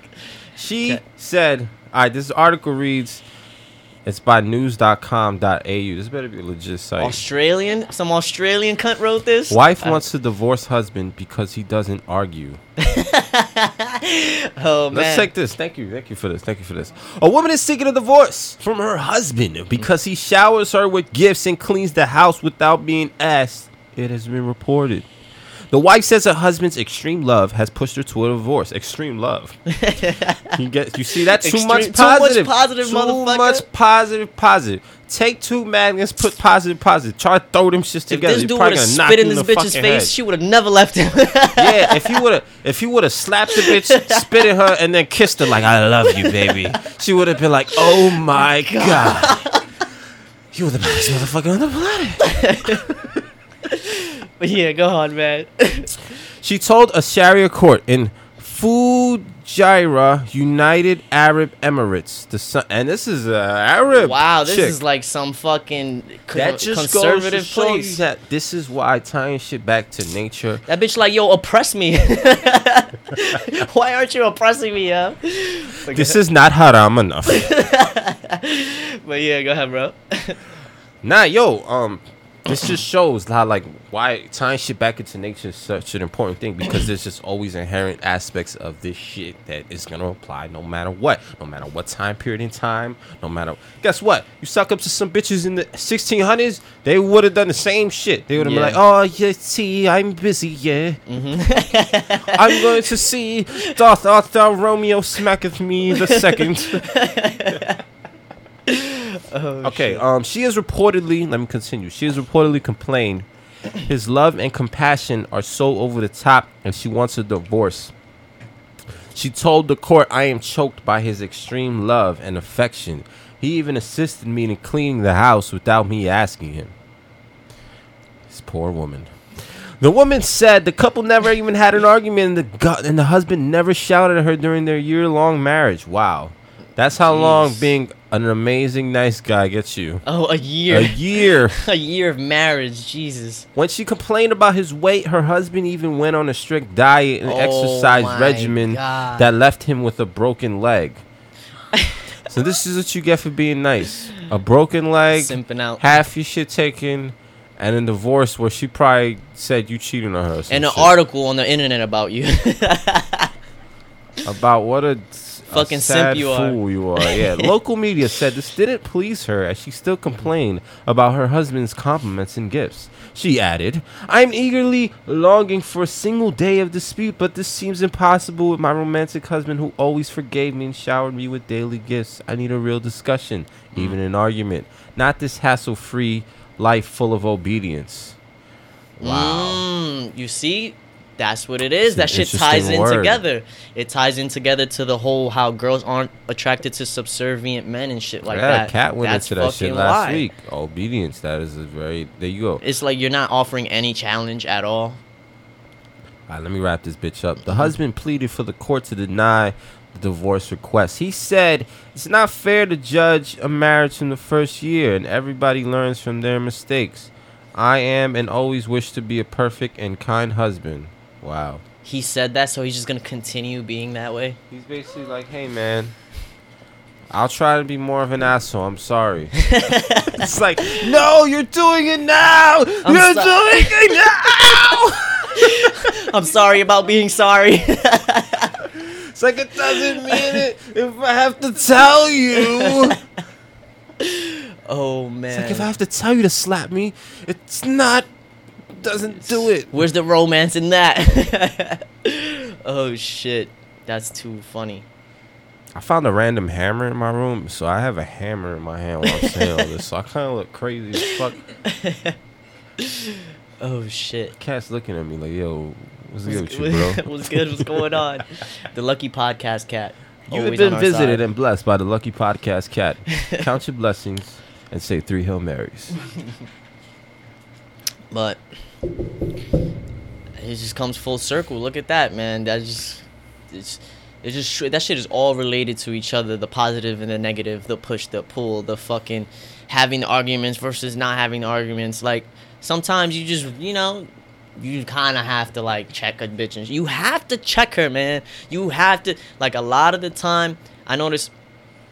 She Okay. said, all right, this article reads, it's by news.com.au. This better be a legit site. Australian, some Australian cunt wrote this. Wife wants to divorce husband because he doesn't argue. (laughs) oh man. Let's take this. Thank you. Thank you for this. Thank you for this. A woman is seeking a divorce from her husband because he showers her with gifts and cleans the house without being asked. It has been reported. The wife says her husband's extreme love has pushed her to a divorce. Extreme love. (laughs) you get you see that too Extreme- much too much positive. positive, too motherfucker. much positive, positive. Take two magnets, put positive, positive. Try to throw them shits together. if this dude would have gonna spit in this bitch's face, head she would have never left him. (laughs) yeah, if you would have if you would have slapped the bitch, (laughs) spit at her, and then kissed her like I love you, baby, she would have been like, Oh my god. You were the best motherfucker on the planet. But yeah, go on, man. (laughs) She told a Sharia court in Fujairah, United Arab Emirates, the son, and this is a Arab. wow, this chick. is like some fucking that just conservative goes to show you place. that this is why tying shit back to nature. That bitch like, yo, oppress me. (laughs) Why aren't you oppressing me, yo? (laughs) This is not haram enough. But yeah, go ahead, bro. Nah, yo, um, this just shows how like why tying shit back into nature is such an important thing because there's just always inherent aspects of this shit that is gonna apply no matter what, no matter what time period in time, no matter. Guess what? You suck up to some bitches in the 1600s, they would have done the same shit. They would have Yeah. been like, oh yeah, see, I'm busy, yeah. Mm-hmm. I'm going to see Darth Arthur Romeo smacketh me the second. (laughs) Oh, Okay, um, she has reportedly. Let me continue. She has reportedly complained his love and compassion are so over the top, and she wants a divorce. She told the court, "I am choked by his extreme love and affection. He even assisted me in cleaning the house without me asking him." This poor woman. The woman said the couple never even had an argument, and the gu- and the husband never shouted at her during their year-long marriage. Wow, that's how long being an amazing nice guy gets you. Oh, a year. A year. (laughs) a year of marriage, Jesus. When she complained about his weight, her husband even went on a strict diet and Oh exercise regimen God. that left him with a broken leg. (laughs) so this is what you get for being nice: a broken leg, Simping out. half your shit taken, and a divorce where she probably said you cheating on her. And an shit. article on the internet about you. (laughs) about what a Fucking simp you are. fool you are. Yeah, (laughs) local media said this didn't please her as she still complained about her husband's compliments and gifts. She added, "I'm eagerly longing for a single day of dispute, but this seems impossible with my romantic husband who always forgave me and showered me with daily gifts. I need a real discussion, even an argument, not this hassle-free life full of obedience." Mm, you see, that's what it is. That shit ties in word. together. It ties in together to the whole how girls aren't attracted to subservient men and shit like yeah, that. Cat went that's into that shit last why. week. Obedience. That is a very. There you go. It's like you're not offering any challenge at all. All right, let me wrap this bitch up. The husband pleaded for the court to deny the divorce request. He said it's not fair to judge a marriage from the first year, and everybody learns from their mistakes. I am and always wish to be a perfect and kind husband. Wow. He said that, so he's just gonna continue being that way. He's basically like, hey, man. I'll try to be more of an asshole. I'm sorry. (laughs) it's like, no, you're doing it now. I'm you're so- doing it now. (laughs) I'm sorry about being sorry. (laughs) It's like it doesn't mean it if I have to tell you. oh It's man. like if I have to tell you to slap me, it's not doesn't do it. Where's the romance in that? (laughs) oh shit. That's too funny. I found a random hammer in my room, so I have a hammer in my hand while I'm saying all this. So I kind of look crazy as fuck. (laughs) Oh shit. Cat's looking at me like, "Yo, what's good with you, bro?" (laughs) What's good? What's going on? The lucky podcast cat. You have been visited side. and blessed by the Lucky Podcast Cat. Count your blessings and say three Hail Marys. But it just comes full circle. Look at that, man. That just it's it's just that shit is all related to each other. The positive and the negative, the push, the pull, the fucking having arguments versus not having arguments. Like sometimes you just you know you kind of have to like check a bitch and you have to check her, man. You have to like a lot of the time. I notice.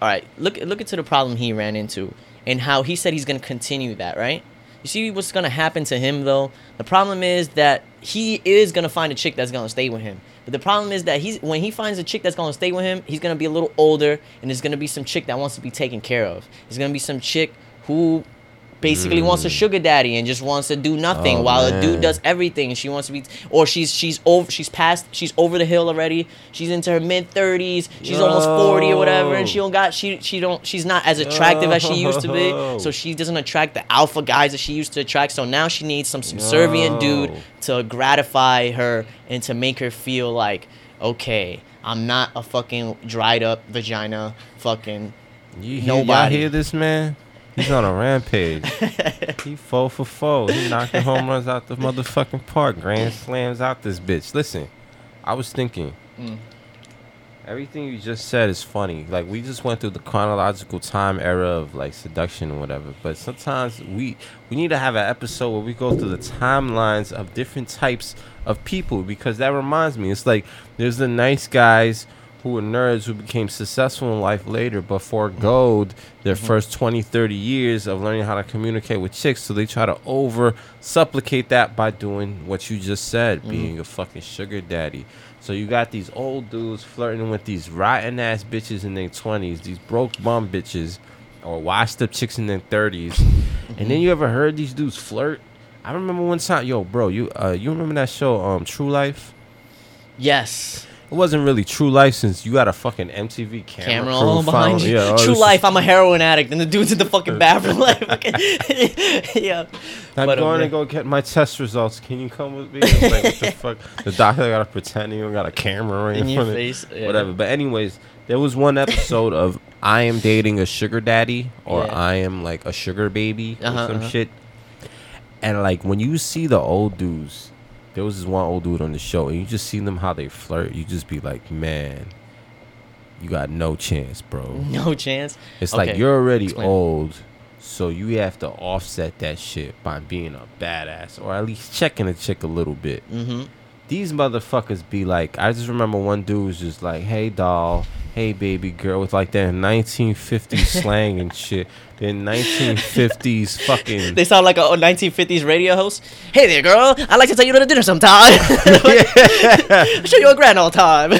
All right, look look into the problem he ran into and how he said he's gonna continue that, right? You see what's gonna happen to him though? The problem is that he is gonna find a chick that's gonna stay with him. But the problem is that he's when he finds a chick that's gonna stay with him, he's gonna be a little older and there's gonna be some chick that wants to be taken care of. There's gonna be some chick who basically wants a mm. sugar daddy and just wants to do nothing Oh, while a dude does everything and she wants to be or she's she's over she's past she's over the hill already. She's into her mid 30s. She's almost 40 or whatever and she don't got she she don't she's not as attractive as she used to be. So she doesn't attract the alpha guys that she used to attract. So now she needs some subservient dude to gratify her and to make her feel like, okay, I'm not a fucking dried up vagina, fucking. You hear, y'all Nobody. hear this man? He's on a rampage. he four for four. He knocking home runs out the motherfucking park. Grand slams out this bitch. Listen, I was thinking. Mm. Everything you just said is funny. Like we just went through the chronological time era of like seduction and whatever. But sometimes we we need to have an episode where we go through the timelines of different types of people because that reminds me. It's like there's the nice guys who were nerds who became successful in life later but foregoed their first 20 30 years of learning how to communicate with chicks so they try to over supplicate that by doing what you just said being a fucking sugar daddy. So you got these old dudes flirting with these rotten ass bitches in their 20s these broke bum bitches or washed up chicks in their 30s and then you ever heard these dudes flirt? I remember one time yo bro you uh you remember that show um true life? Yes, it wasn't really true life since you got a fucking MTV camera, camera all behind you. Yeah, True life, I'm a heroin addict, and the dude's in the fucking bathroom, like, (laughs) (laughs) yeah. I'm But, um, going yeah. to go get my test results. Can you come with me? Like, the (laughs) fuck? The doctor gotta pretend he got a camera right in, In your front of face, yeah. Whatever. But anyways, there was one episode of I am dating a sugar daddy or Yeah. I am like a sugar baby Uh-huh, or some uh-huh. shit. And like when you see the old dudes, there was this one old dude on the show, and you just see them how they flirt. You just be like, man, you got no chance, bro. (laughs) No chance. It's like you're already explain. old, so you have to offset that shit by being a badass or at least checking a chick a little bit. Mm-hmm. these motherfuckers be like, I just remember one dude was just like, "Hey doll, hey baby girl," with like that 1950s (laughs) slang and shit. Then 1950s (laughs) fucking. They sound like a 1950s radio host. Hey there, girl. I'd like to take you to the dinner sometime. I'll (laughs) (laughs) show you a grand old time.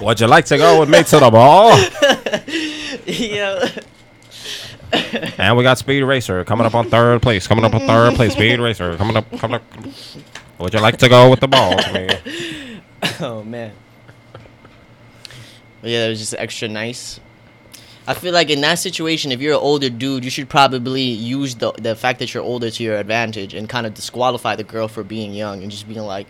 Would you like to go with me to the ball? yeah. And we got Speed Racer coming up on third place. Coming up on third place. Speed Racer coming up. Coming up. Would you like to go with the ball? me? Oh man. But yeah, that was just extra nice. I feel like in that situation, if you're an older dude, you should probably use the the fact that you're older to your advantage and kind of disqualify the girl for being young and just being like,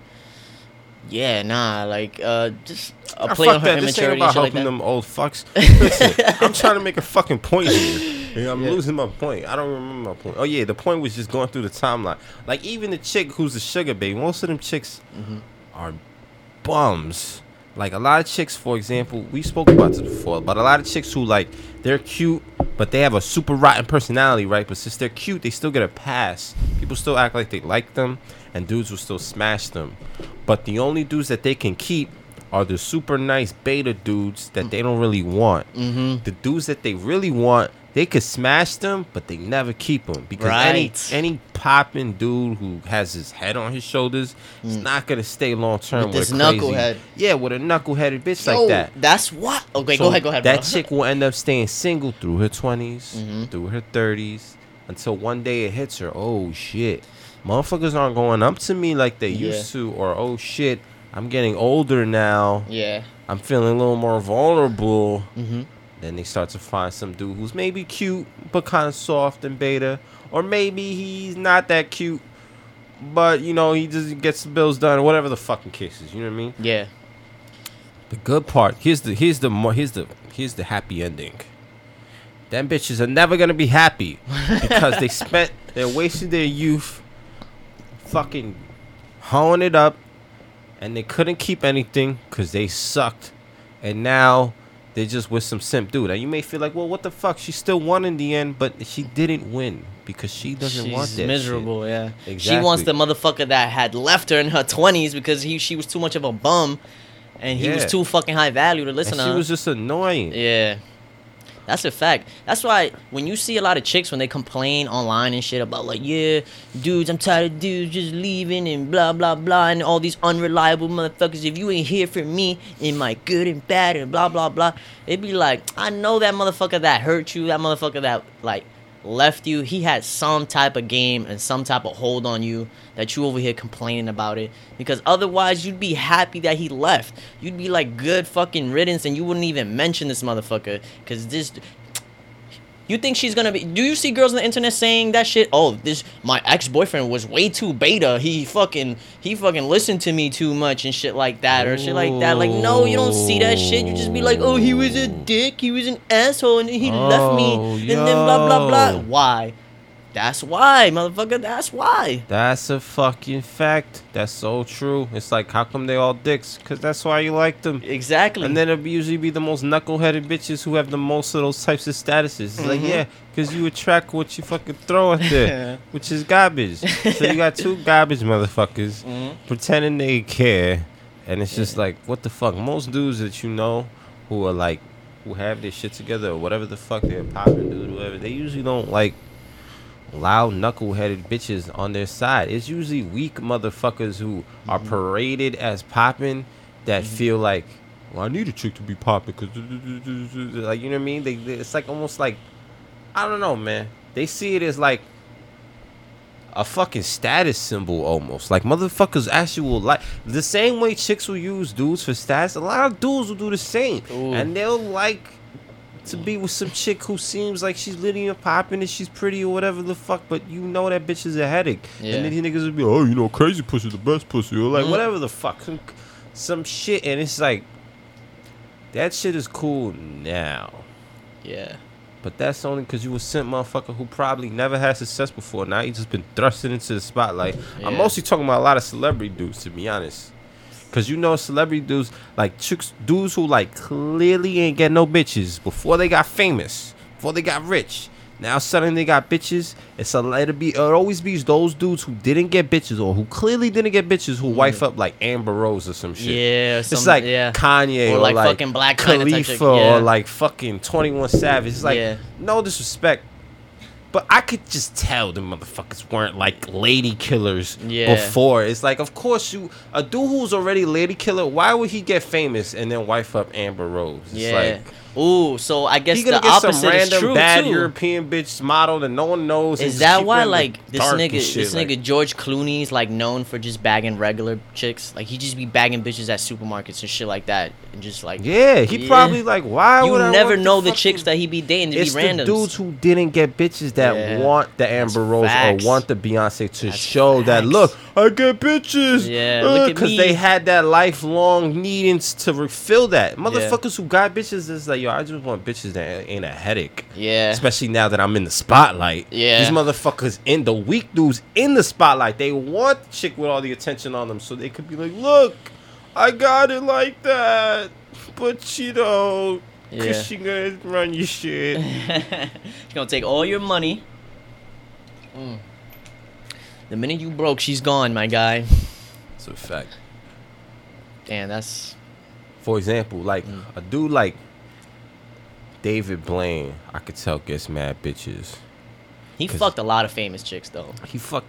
yeah, nah, like uh, just uh, Ah, play on her that. This ain't immaturity about shit like them old fucks. (laughs) Listen, I'm trying to make a fucking point here. and I'm Yeah. losing my point. I don't remember my point. Oh yeah, the point was just going through the timeline. Like even the chick who's a sugar baby, most of them chicks Mm-hmm. are bums. Like a lot of chicks, for example, we spoke about this before, but a lot of chicks who like they're cute, but they have a super rotten personality, right? But since they're cute, they still get a pass. People still act like they like them, and dudes will still smash them. But the only dudes that they can keep are the super nice beta dudes that they don't really want. Mm-hmm. The dudes that they really want, they could smash them, but they never keep them because any Right. any popping dude who has his head on his shoulders is not gonna stay long term Mm. With with, this a crazy, knucklehead. Yeah, with a knuckleheaded bitch Yo, like that. That's what. Okay, So go ahead, go ahead. That bro. chick will end up staying single through her 20s, Mhm. through her 30s, until one day it hits her. Oh shit. Motherfuckers aren't going up to me like they Yeah. used to, or oh shit, I'm getting older now. Yeah. I'm feeling a little more vulnerable. Mm-hmm. Then they start to find some dude who's maybe cute but kind of soft and beta, or maybe he's not that cute, but you know he just gets the bills done, whatever the fucking case is. You know what I mean? Yeah. The good part here's the here's the more here's the here's the happy ending. Them bitches are never gonna be happy (laughs) because they spent they wasted their youth fucking hoeing it up and they couldn't keep anything because they sucked and now they're just with some simp dude. And you may feel like, well, what the fuck? She still won in the end, but she didn't win because she doesn't She's want that. miserable, yeah. Exactly. She wants the motherfucker that had left her in her twenties because he she was too much of a bum, and he was too fucking high value to listen And to. she was just annoying. yeah, that's a fact. That's why when you see a lot of chicks when they complain online and shit about like, yeah, dudes, I'm tired of dudes just leaving and blah blah blah and all these unreliable motherfuckers. If you ain't here for me in my good and bad and blah blah blah, it'd be like, I know that motherfucker that hurt you, that motherfucker that like left you, he had some type of game and some type of hold on you that you over here complaining about it. Because otherwise, you'd be happy that he left. You'd be like, good fucking riddance, and you wouldn't even mention this motherfucker. Because this. You think she's gonna be? Do you see girls on the internet saying that shit? Oh, this my ex boyfriend was way too beta. He fucking he fucking listened to me too much and shit like that or shit like that. Like no, you don't see that shit. You just be like, oh, he was a dick. He was an asshole, and he left me, Oh, and then blah blah blah. Why? That's why, motherfucker. That's why. That's a fucking fact. That's so true. It's like, how come they all dicks? Because that's why you like them. Exactly. And then it'll usually be the most knuckleheaded bitches who have the most of those types of statuses. It's like, Mhm. yeah, because you attract what you fucking throw out there, (laughs) which is garbage. so you got two (laughs) garbage motherfuckers Mhm. pretending they care. And it's just like, what the fuck? Most dudes that you know who are like, who have their shit together or whatever the fuck they're popping, dude, whatever, they usually don't like loud knuckleheaded bitches on their side. It's usually weak motherfuckers who are mm-hmm. paraded as popping that mm-hmm. feel like, well, I need a chick to be popping because, like, you know what I mean? They, they, it's like almost like, I don't know, man. They see it as like a fucking status symbol almost. Like motherfuckers actually will like the same way chicks will use dudes for stats. A lot of dudes will do the same, Ooh. and they'll like to be with some chick who seems like she's litty and popping and she's pretty or whatever the fuck, but you know that bitch is a headache. Yeah. And then these niggas will be, oh, you know, crazy pussy the best pussy, or like Mhm. whatever the fuck, some, shit, and it's like that shit is cool now. yeah. But that's only because you was sent motherfucker who probably never had success before. Now you just been thrusted into the spotlight. I'm mostly talking about a lot of celebrity dudes, to be honest. Cause you know celebrity dudes like chicks, dudes who like clearly ain't get no bitches before they got famous, before they got rich. Now suddenly they got bitches. It's a it'll be it always be those dudes who didn't get bitches or who clearly didn't get bitches who wife mm. up like Amber Rose or some shit. Yeah, it's like yeah. Kanye Or or, like like, fucking Black Khalifa yeah. or like fucking Twenty One Savage. It's like Yeah. no disrespect, but I could just tell the motherfuckers weren't like lady killers Yeah. before. It's like of course you a dude who's already lady killer. Why would he get famous and then wife up Amber Rose? It's Yeah. like Ooh, so I guess he the gonna get opposite some is random bad too. European bitch model that no one knows. Is that why like this nigga this like- nigga George Clooney's like known for just bagging regular chicks? Like he just be bagging bitches at supermarkets and shit like that and just like Yeah, he Yeah. probably like why you would I never know the chicks that he be dating to It's be the dudes who didn't get bitches that Yeah. want the Amber Rose facts. or want the Beyonce to That's show that look, I get bitches. Yeah, uh, because me. they had that lifelong needings to refill that. Motherfuckers who got bitches is like, yo, I just want bitches that ain't a headache. yeah. Especially now that I'm in the spotlight. Yeah. These motherfuckers in the weak dudes in the spotlight. They want the chick with all the attention on them so they could be like, look, I got it like that. But you know, Yeah. cause she gonna run your shit. (laughs) she's gonna take all your money. Mm. The minute you broke, she's gone, my guy. It's a fact. Damn, that's For example, like Mm. a dude like David Blaine, I could tell gets mad bitches. He fucked a lot of famous chicks though. He fuck,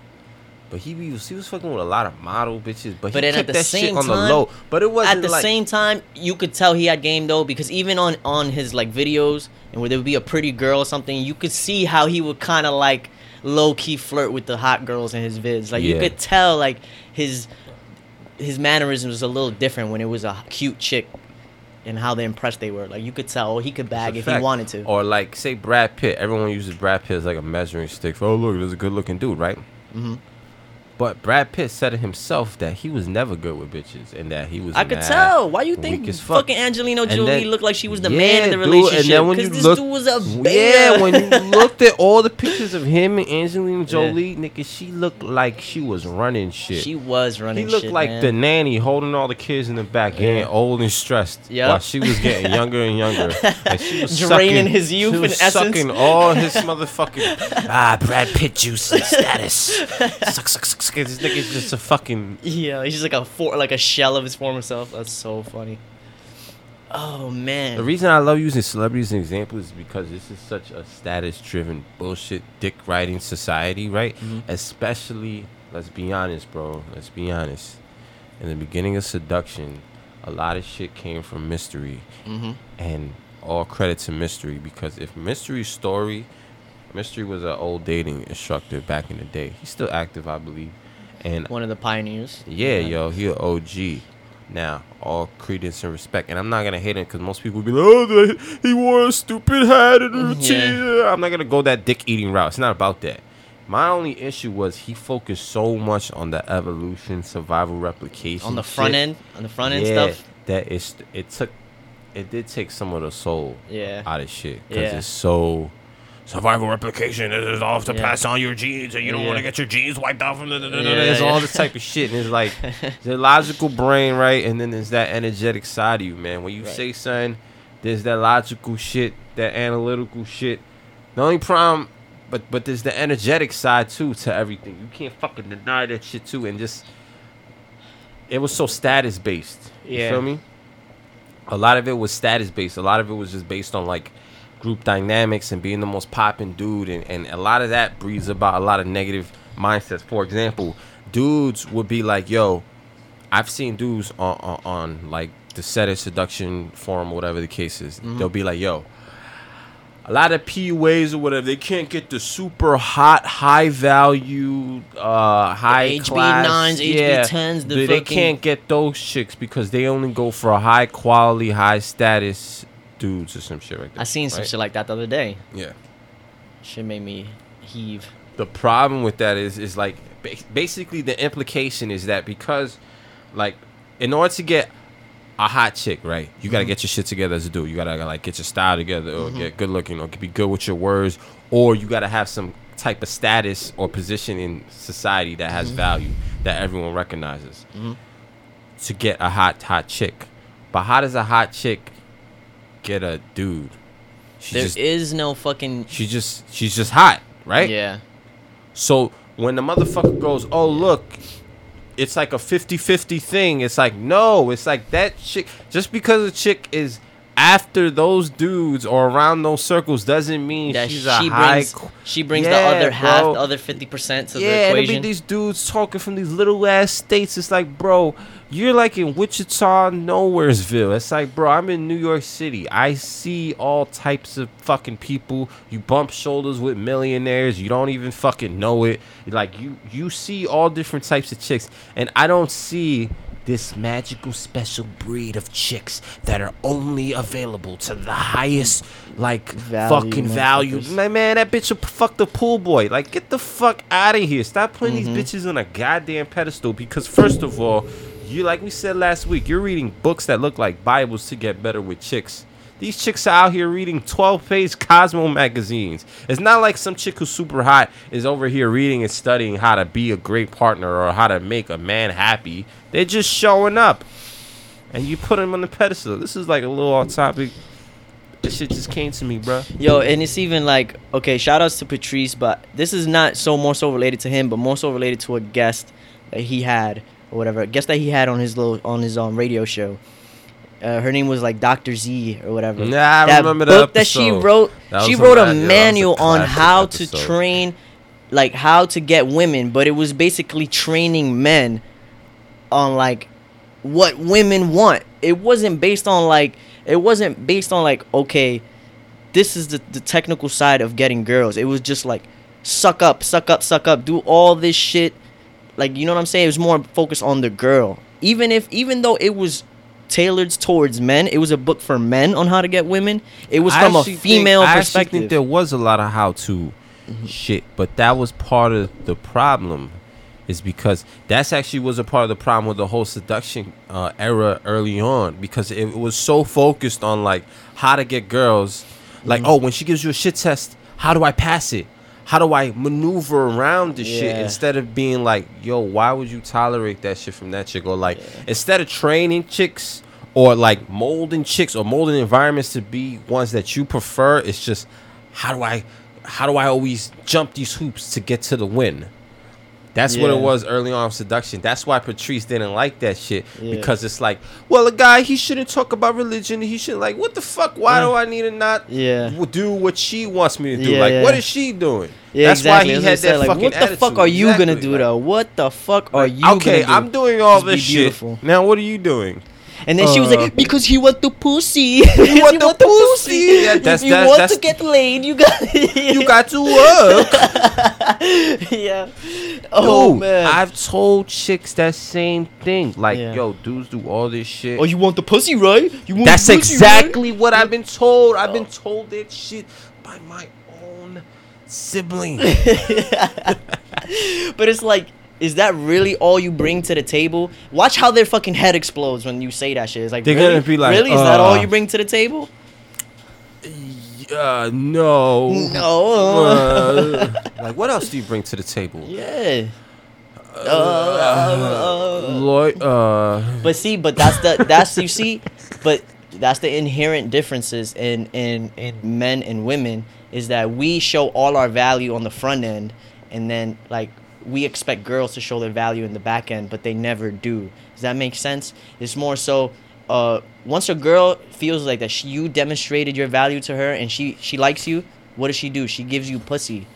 but he was he was fucking with a lot of model bitches. But, But he at kept the that shit same on the low. But it wasn't At the like, same time, you could tell he had game though because even on on his like videos and where there would be a pretty girl or something, you could see how he would kind of like low key flirt with the hot girls in his vids. Like you could tell like his his mannerisms was a little different when it was a cute chick and how they impressed they were. Like you could tell oh, he could bag if he wanted to. Or like say Brad Pitt. Everyone uses Brad Pitt as like a measuring stick for oh look, there's a good looking dude, right? hmm But Brad Pitt said it himself that he was never good with bitches and that he was. I could tell. Why you think fuck. fucking Angelina Jolie looked like she was the Yeah, man in the dude, relationship? And then when Because you this look, dude was a yeah, when you (laughs) looked at all the pictures of him and Angelina Jolie, nigga, she looked like she was running shit. she was running. he looked shit, like man. the nanny holding all the kids in the back, getting Yeah. old and stressed, Yep. while she was getting (laughs) younger and younger. And she was Draining sucking, his youth she was and essence. sucking all his motherfucking (laughs) ah Brad Pitt juice and status. suck, suck, suck, suck. This nigga's just a fucking Yeah, he's just like a for like a shell of his former self. That's so funny. Oh man. The reason I love using celebrities as an example is because this is such a status driven bullshit dick riding society, right? Mhm. Especially, let's be honest, bro. Let's be honest. In the beginning of seduction, a lot of shit came from mystery. hmm And all credit to mystery because if mystery's story, mystery was an old dating instructor back in the day. He's still active, I believe. And One of the pioneers. yeah, yo, he a OG. Now, all credence and respect, and I'm not gonna hate him because most people be like, "Oh, he wore a stupid hat and a Yeah. yeah. I'm not gonna go that dick eating route. It's not about that. My only issue was he focused so much on the evolution, survival, replication On the front shit. end, on the front end yeah, stuff. That it's it took, it did take some of the soul Yeah. out of shit because Yeah. it's so survival replication. It is off to Yeah. pass on your genes, and you don't Yeah. want to get your genes wiped out from the. Yeah, There's all this type of shit, and it's like (laughs) the logical brain, right? And then there's that energetic side of you, man. When you Right. say something, there's that logical shit, that analytical shit. The only problem, but but there's the energetic side too to everything. You can't fucking deny that shit too, and just it was so status based. You Yeah. feel me? A lot of it was status based. A lot of it was just based on like group dynamics and being the most popping dude, and, and a lot of that breeds about a lot of negative mindsets. For example, dudes would be like, "Yo, I've seen dudes on on, on like the set of seduction forum, whatever the case is. Mm-hmm. They'll be like, "Yo." A lot of PUAs or whatever, they can't get the super hot, high value, uh, high class. HB9s, yeah, HB10s, the they, they can't get those chicks because they only go for a high quality, high status dudes or some shit like that. I seen some right? shit like that the other day. Yeah. Shit made me heave. The problem with that is is like basically the implication is that because like in order to get a hot chick, right? You gotta mm-hmm. get your shit together as a dude. You gotta like get your style together, or mm-hmm. get good looking, or be good with your words, or you gotta have some type of status or position in society that has mm-hmm. value that everyone recognizes to get a hot hot chick. But how does a hot chick get a dude? She There just is no fucking. she just she's just hot, right? Yeah. So when the motherfucker goes, "Oh, look, it's like a 50-50 thing." It's like, "No, it's like that chick just because a chick is after those dudes or around those circles doesn't mean That she's she a high brings. qu- She brings the Yeah, other half, bro. the other fifty percent to yeah, the it be these dudes talking from these little ass states. It's like, bro, you're like in Wichita, Nowheresville. It's like, bro, I'm in New York City. I see all types of fucking people. You bump shoulders with millionaires. You don't even fucking know it. Like you, you see all different types of chicks, and I don't see this magical special breed of chicks that are only available to the highest like Value fucking value. Man, man, that bitch will fuck the pool boy. Like, get the fuck out of here. Stop putting Mm-hmm. these bitches on a goddamn pedestal. Because first of all, you like we said last week, you're reading books that look like Bibles to get better with chicks. These chicks are out here reading 12 page Cosmo magazines. It's not like some chick who's super hot is over here reading and studying how to be a great partner or how to make a man happy. They're just showing up. And you put them on the pedestal. This is like a little off topic. This shit just came to me, bro. Yo, and it's even like okay, shout outs to Patrice, but this is not so more so related to him, but more so related to a guest that he had or whatever. A guest that he had on his little on his um radio show. Uh, her name was like Dr. Z or whatever. Nah, I that remember the book that she wrote. That she wrote a yeah, a manual on how episode. to train, like how to get women, but it was basically training men on like what women want. It wasn't based on like it wasn't based on like okay, this is the, the technical side of getting girls. It was just like suck up, suck up, suck up, do all this shit. Like you know what I'm saying? It was more focused on the girl. Even if even though it was tailored towards men, it was a book for men on how to get women. It was from a actually think- female I actually perspective. think there was a lot of how to shit, but that was part of the problem. Is because that's actually was a part of the problem with the whole seduction uh, era early on because it was so focused on like how to get girls, like Mm-hmm. oh when she gives you a shit test, how do I pass it? How do I maneuver around the shit instead of being like, yo, why would you tolerate that shit from that chick? Or like, instead of training chicks or like molding chicks or molding environments to be ones that you prefer, it's just how do I, how do I always jump these hoops to get to the win? That's what it was early on seduction. That's why Patrice didn't like that shit Yeah. because it's like, well, a guy he shouldn't talk about religion. He should like, what the fuck? Why do I need to not Yeah. do what she wants me to do? Yeah, like, yeah. what is she doing? Yeah, That's exactly. why he That's had that like, fucking What the fuck are you gonna do Like, though? What the fuck are you okay, do? I'm doing all Just this shit. Now, what are you doing? And then she was Uh, like, because he want the pussy. You (laughs) want the pussy. Yeah, If that's- you that's- want that's- to get laid, you got. You got to work. (laughs) yeah. Oh Dude, man. I've told chicks that same thing. Like, Yeah. yo, dudes do all this shit. oh, you want the pussy, right? You want That's the pussy, exactly what I've been told. I've been Oh. told that shit by my own sibling. (laughs) But it's like, is that really all you bring to the table? Watch how their fucking head explodes when you say that shit. It's like, They're really? gonna be like, really? Is that all uh, you bring to the table? uh, no. No. (laughs) Uh, (laughs) like, what else do you bring to the table? yeah. Uh, Lloyd, uh, But see, but that's the that's you see, but that's the inherent differences in in in men and women is that we show all our value on the front end, and then like we expect girls to show their value in the back end, but they never do. Does that make sense? It's more so. Uh, once a girl feels like that she, you demonstrated your value to her and she she likes you, what does she do? She gives you pussy.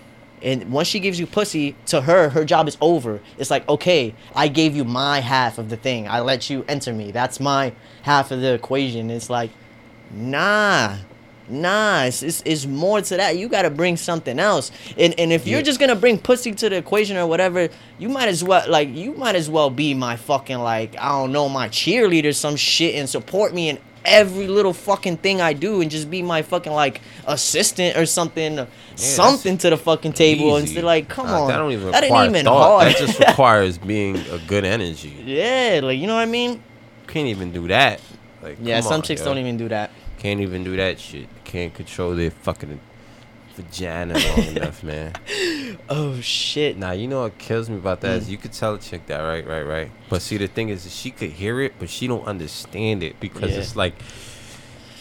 And once she gives you pussy, to her, her job is over. It's like, okay, I gave you my half of the thing. I let you enter me. That's my half of the equation. It's like, nah, nah. It's, it's, it's more to that. You got to bring something else. And and if you're Yeah. just gonna bring pussy to the equation or whatever, you might as well like you might as well be my fucking like I don't know my cheerleader some shit and support me in every little fucking thing I do and just be my fucking like assistant or something, something to the fucking table easy. instead like come Uh, on That don't even that ain't even thought. hard. That just (laughs) requires being a good energy. yeah, like you know what I mean? Can't even do that. Like, Yeah, some on, chicks yo. don't even do that. Can't even do that shit. Can't control their fucking vagina long (laughs) enough, man. Oh shit. Now you know what kills me about that is Mm. you could tell a chick that, right, right, right. But see, the thing is, she could hear it, but she don't understand it because Yeah. it's like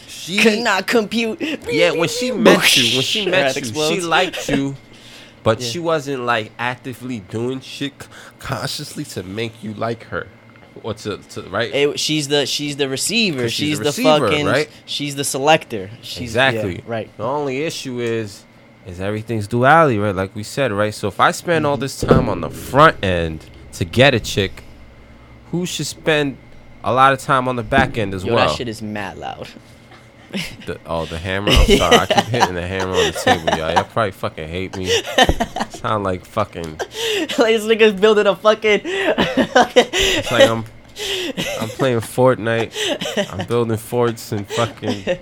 she Could not compute. yeah, when she (laughs) met you, when she met you, she liked you, (laughs) but Yeah. she wasn't like actively doing shit consciously to make you like her, or to, to right. It- she's the she's the receiver. she's She's, the receiver, fucking. right? She's the selector. She's, exactly yeah, right. The only issue is, is everything's duality, right? Like we said, right. So if I spend all mm-hmm. this time on the front end to get a chick, who should spend a lot of time on the back end as Yo, well? that shit is mad loud. (laughs) The, oh, the hammer. I'm sorry. I keep hitting the hammer on the table, y'all. Y'all probably fucking hate me. Sound like fucking. (laughs) like this nigga's building a fucking. It's like I'm. I'm playing Fortnite. I'm building forts and fucking. (laughs)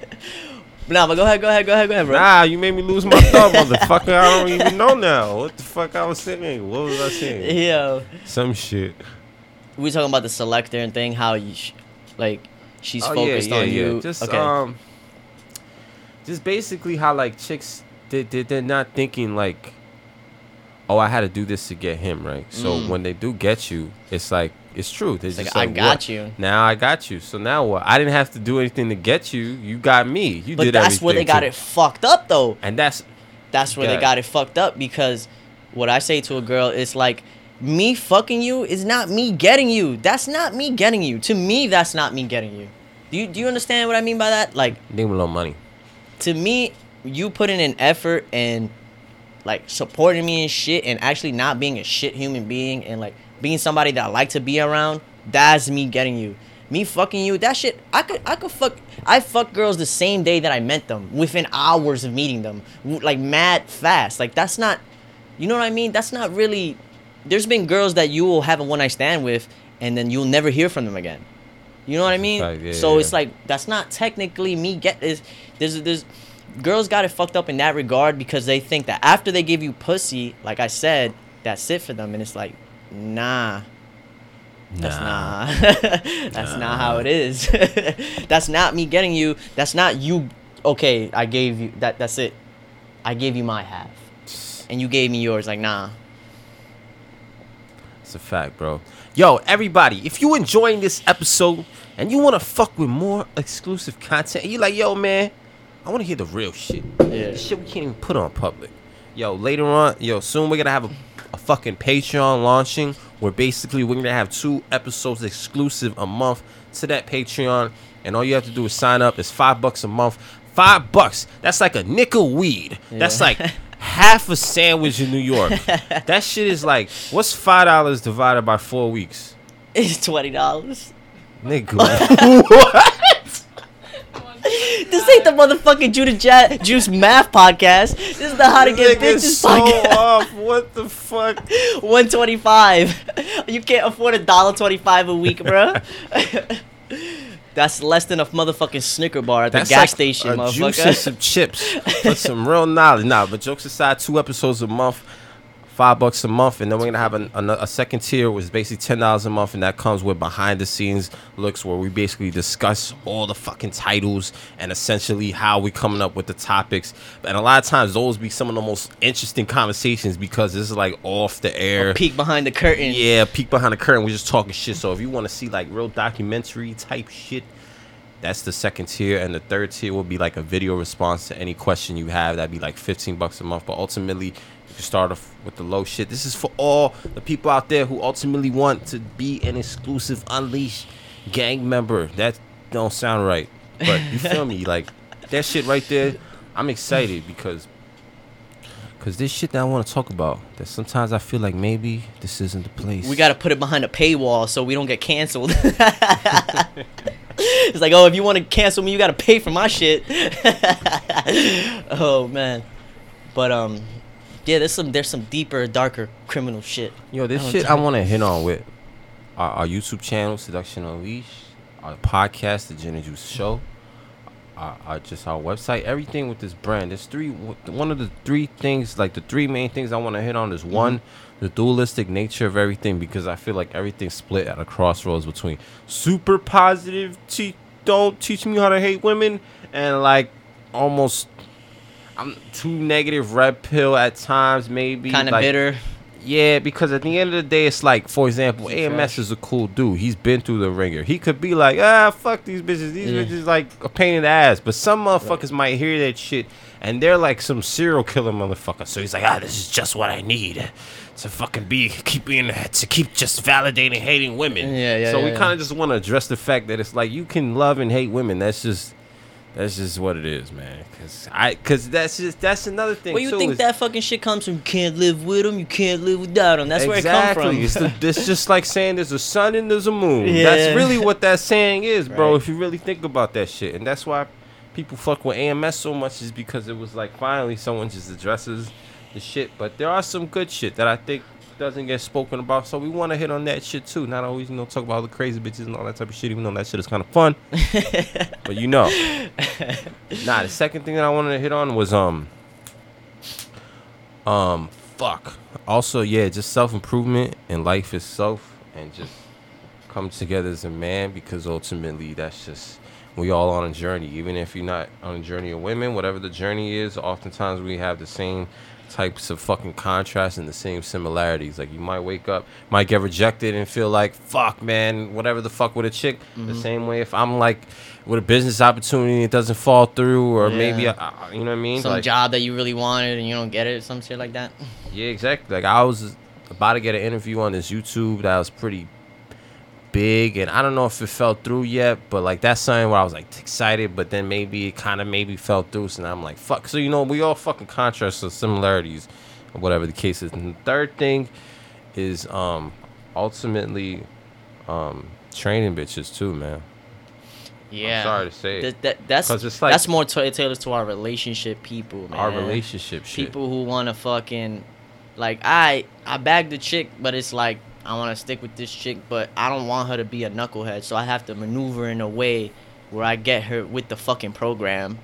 nah, but go ahead, go ahead, go ahead, go ahead, bro. Nah, you made me lose my thought, motherfucker. I don't even know now. What the fuck I was saying? What was I saying? Yeah. Some shit. we talking about the selector and thing. How you, sh- like, she's Oh, focused on you. Just okay. um, just basically how like chicks they, they they're not thinking like, oh, I had to do this to get him right. So Mm. when they do get you, it's like it's true. They're It's like, just I got what? you. Now I got you. So now what? I didn't have to do anything to get you. You got me. You but did But that's where they got too. it fucked up, though. And that's That's where they got it fucked up because what I say to a girl is like, me fucking you is not me getting you. That's not me getting you. To me, that's not me getting you. Do you do you understand what I mean by that? Like with no money. To me, you putting in an effort and like supporting me and shit and actually not being a shit human being and like being somebody that I like to be around, that's me getting you. Me fucking you, that shit, I could I could fuck I fuck girls the same day that I met them, within hours of meeting them. Like mad fast. Like that's not you know what I mean? That's not really there's been girls that you will have a one night stand with and then you'll never hear from them again. You know what I mean? fact, yeah, so yeah. it's like that's not technically me get this there's there's girls got it fucked up in that regard because they think that after they give you pussy, like I said, that's it for them and it's like, nah. That's Nah. not (laughs) that's not how it is. (laughs) that's not me getting you. That's not you okay, I gave you that that's it. I gave you my half. And you gave me yours, like nah. It's a fact, bro. Yo, everybody, if you enjoying this episode and you want to fuck with more exclusive content, you like, yo, man, I want to hear the real shit. Yeah. The shit we can't even put on public. Yo, later on, yo, soon we're gonna have a, a fucking Patreon launching where basically we're gonna have two episodes exclusive a month to that Patreon, and all you have to do is sign up. It's five bucks a month. Five bucks. That's like a nickel weed. That's like (laughs) half a sandwich in New York. (laughs) that shit is like, what's five dollars divided by four weeks? It's twenty dollars. Nigga. (laughs) This ain't the motherfucking Judah ja- Juice math podcast. This is the How to Get Bitches so podcast. off. What the fuck? (laughs) One twenty five. You can't afford a dollar twenty five a week, bro. (laughs) That's less than a motherfucking Snicker bar at the That's gas like station, a juice and some chips for some real knowledge. Nah, but jokes aside, two episodes a month, five bucks a month, and then we're gonna have an, an, a second tier, which is basically ten dollars a month, and that comes with behind the scenes looks where we basically discuss all the fucking titles and essentially how we coming up with the topics. And a lot of times those be some of the most interesting conversations because this is like off the air. Peek behind the curtain. Yeah, peek behind the curtain. We're just talking shit. So if you want to see like real documentary type shit, that's the second tier, and the third tier will be like a video response to any question you have. That'd be like fifteen bucks a month. But ultimately, can start off with the low shit. This is for all the people out there who ultimately want to be an exclusive Unleashed gang member. That don't sound right, but you feel me? (laughs) Like that shit right there. I'm excited because Cause this shit that I want to talk about, that sometimes I feel like maybe this isn't the place. We gotta put it behind a paywall so we don't get canceled. (laughs) it's like, oh, if you want to cancel me, you gotta pay for my shit. (laughs) oh man, but um, yeah, there's some there's some deeper, darker criminal shit. Yo, this Oh, shit I want to hit on with our, our YouTube channel, Seduction Unleashed, our podcast, The and Juice Show, our, our just our website, everything with this brand. There's three. One of the three things, like the three main things I want to hit on is one, mm-hmm. the dualistic nature of everything, because I feel like everything's split at a crossroads between super positive, te- don't teach me how to hate women, and like almost. I'm too negative red pill at times, maybe Kind of like, bitter. Yeah, because at the end of the day, it's like, for example, He AMS is a cool dude. He's been through the ringer. He could be like, ah, fuck these bitches. These Yeah. bitches like a pain in the ass. But some motherfuckers might hear that shit and they're like some serial killer motherfucker. So he's like, ah, this is just what I need to fucking be, keep being, to keep just validating hating women. Yeah, yeah, So yeah, we yeah. kind of just want to address the fact that it's like you can love and hate women. That's just. That's just what it is, man. Cause I, cause that's just that's another thing. Where you too, think is- that fucking shit comes from? You can't live with them. You can't live without them. That's where it comes from. it's, the, (laughs) it's just like saying there's a sun and there's a moon. Yeah. That's really what that saying is, bro. Right. If you really think about that shit, and that's why people fuck with AMS so much is because it was like finally someone just addresses the shit. But there are some good shit that I think doesn't get spoken about, so we want to hit on that shit too. Not always, you know, talk about all the crazy bitches and all that type of shit, even though that shit is kind of fun. (laughs) but you know, nah. The second thing that I wanted to hit on was um, um, fuck. Also, yeah, just self improvement and life itself, and just come together as a man because ultimately that's just we all on a journey. Even if you're not on a journey of women, whatever the journey is, oftentimes we have the same types of fucking contrasts and the same similarities. Like you might wake up, might get rejected and feel like fuck, man, whatever the fuck with a chick. The mm-hmm. same way if I'm like with a business opportunity, it doesn't fall through, or maybe Yeah. I, I- you know what I mean. Some Like- job that you really wanted and you don't get it, some shit like that. yeah, exactly. Like I was about to get an interview on this YouTube that was pretty big, and I don't know if it fell through yet, but like that's something where I was like excited, but then maybe it kind of maybe fell through, so now I'm like fuck. So you know, we all fucking contrasts or similarities, or whatever the case is. And the third thing is um ultimately um training bitches too, man. Yeah. sorry to say. That, that, that's it's like- that's more t- tailored to our relationship people, man. Our relationship shit. people who want to fucking like I I bagged the chick, but it's like I want to stick with this chick, but I don't want her to be a knucklehead, so I have to maneuver in a way where I get her with the fucking program.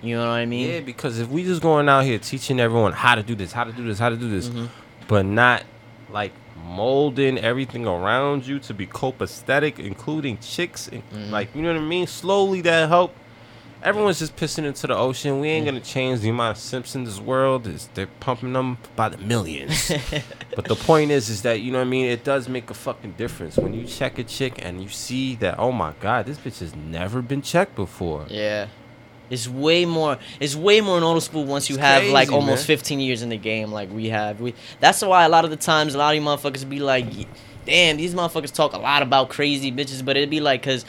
You know what I mean? Yeah, because if we just going out here teaching everyone how to do this, how to do this, how to do this, Mhm. but not like molding everything around you to be copacetic, including chicks, and Mhm. like you know what I mean. Slowly that help. Everyone's just pissing into the ocean. We ain't mm. gonna change the amount of simps in this world. Is they're pumping them by the millions. (laughs) but the point is, is that you know what I mean. It does make a fucking difference when you check a chick and you see that. Oh my god, this bitch has never been checked before. Yeah. It's way more. It's way more noticeable once you It's have like almost man. 15 years in the game, like we have. We. That's why a lot of the times a lot of you motherfuckers be like, "Damn, these motherfuckers talk a lot about crazy bitches," but it'd be like, cause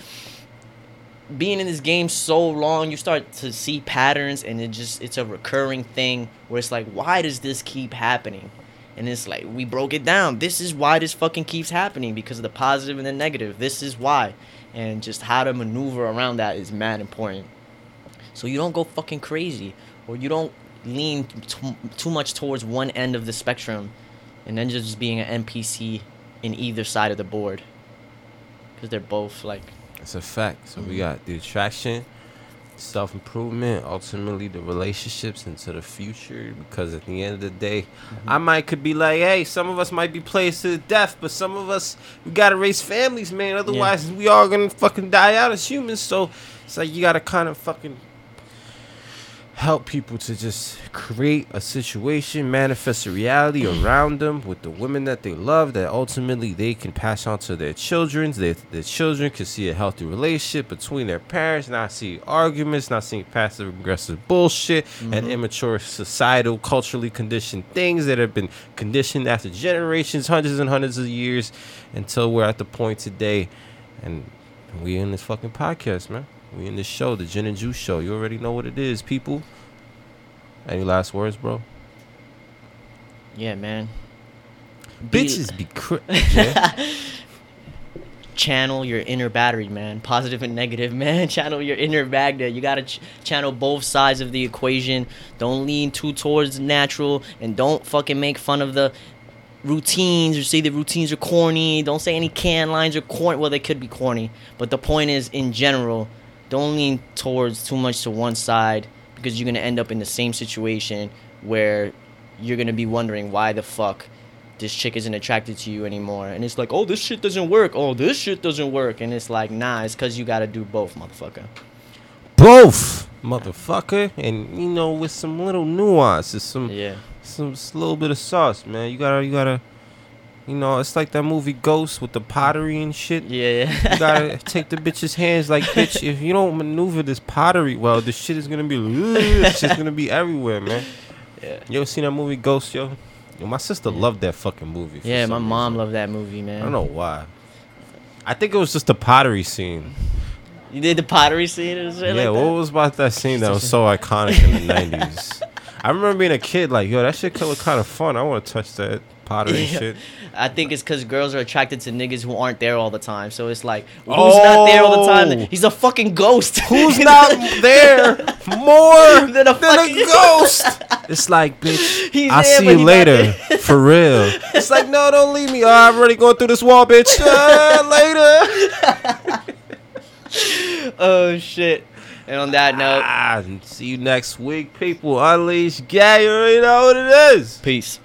being in this game so long, you start to see patterns, and it just it's a recurring thing where it's like, why does this keep happening? And it's like we broke it down. This is why this fucking keeps happening because of the positive and the negative. This is why, and just how to maneuver around that is mad important. So you don't go fucking crazy, or you don't lean t- too much towards one end of the spectrum, and then just being an NPC in either side of the board. Because they're both like, It's a fact. So we got the attraction, self improvement, ultimately the relationships into the future. Because at the end of the day, Mm-hmm. I might could be like, hey, some of us might be placed to the death, but some of us we gotta raise families, man. Otherwise, we all gonna fucking die out as humans. So it's like you gotta kind of fucking help people to just create a situation, manifest a reality around them with the women that they love that ultimately they can pass on to their children. Their, their children can see a healthy relationship between their parents, not see arguments, not seeing passive aggressive bullshit and mm-hmm. immature societal, culturally conditioned things that have been conditioned after generations, hundreds and hundreds of years until we're at the point today. And we in this fucking podcast, man. We in this show, the Jin and Juice show. You already know what it is, people. Any last words, bro? yeah, man. Be- Bitches be cr- (laughs) yeah. channel your inner battery, man. Positive and negative, (laughs) man. Channel your inner Magda. You gotta ch- channel both sides of the equation. Don't lean too towards natural, and don't fucking make fun of the routines or say the routines are corny. Don't say any can lines are corny. Well, they could be corny, but the point is, in general, don't lean towards too much to one side because you're gonna end up in the same situation where you're gonna be wondering why the fuck this chick isn't attracted to you anymore. And it's like, oh, this shit doesn't work. Oh, this shit doesn't work. And it's like, nah, it's because you got to do both, motherfucker. Both, motherfucker. And you know, with some little nuances, some Yeah. some little bit of sauce, man. You gotta you gotta You know, it's like that movie Ghost with the pottery and shit. Yeah, yeah. You gotta (laughs) take the bitch's hands like, bitch, if you don't maneuver this pottery well, this shit is gonna be, (laughs) it's just gonna be everywhere, man. Yeah. You ever seen that movie Ghost, yo? Yo, my sister Yeah. loved that fucking movie. yeah, my mom reason. loved that movie, man. I don't know why. I think it was just the pottery scene. You did the pottery scene shit yeah, like what was about that scene that was (laughs) so iconic in the '90s? I remember being a kid, like, yo, that shit look kind of fun. I want to touch that pottery (laughs) Yeah. shit. I think it's because girls are attracted to niggas who aren't there all the time. So it's like, who's not there all the Oh. time? He's a fucking ghost. Who's not (laughs) there more Than (laughs) than a a, fucking- ghost? It's like, bitch, He's I'll there, see you later. For real. It's like, no, don't leave me. Oh, I'm already going through this wall, bitch. Uh, later. oh shit. And on that note, Ah, see you next week, people. Unleash Gay. You already know what it is. peace.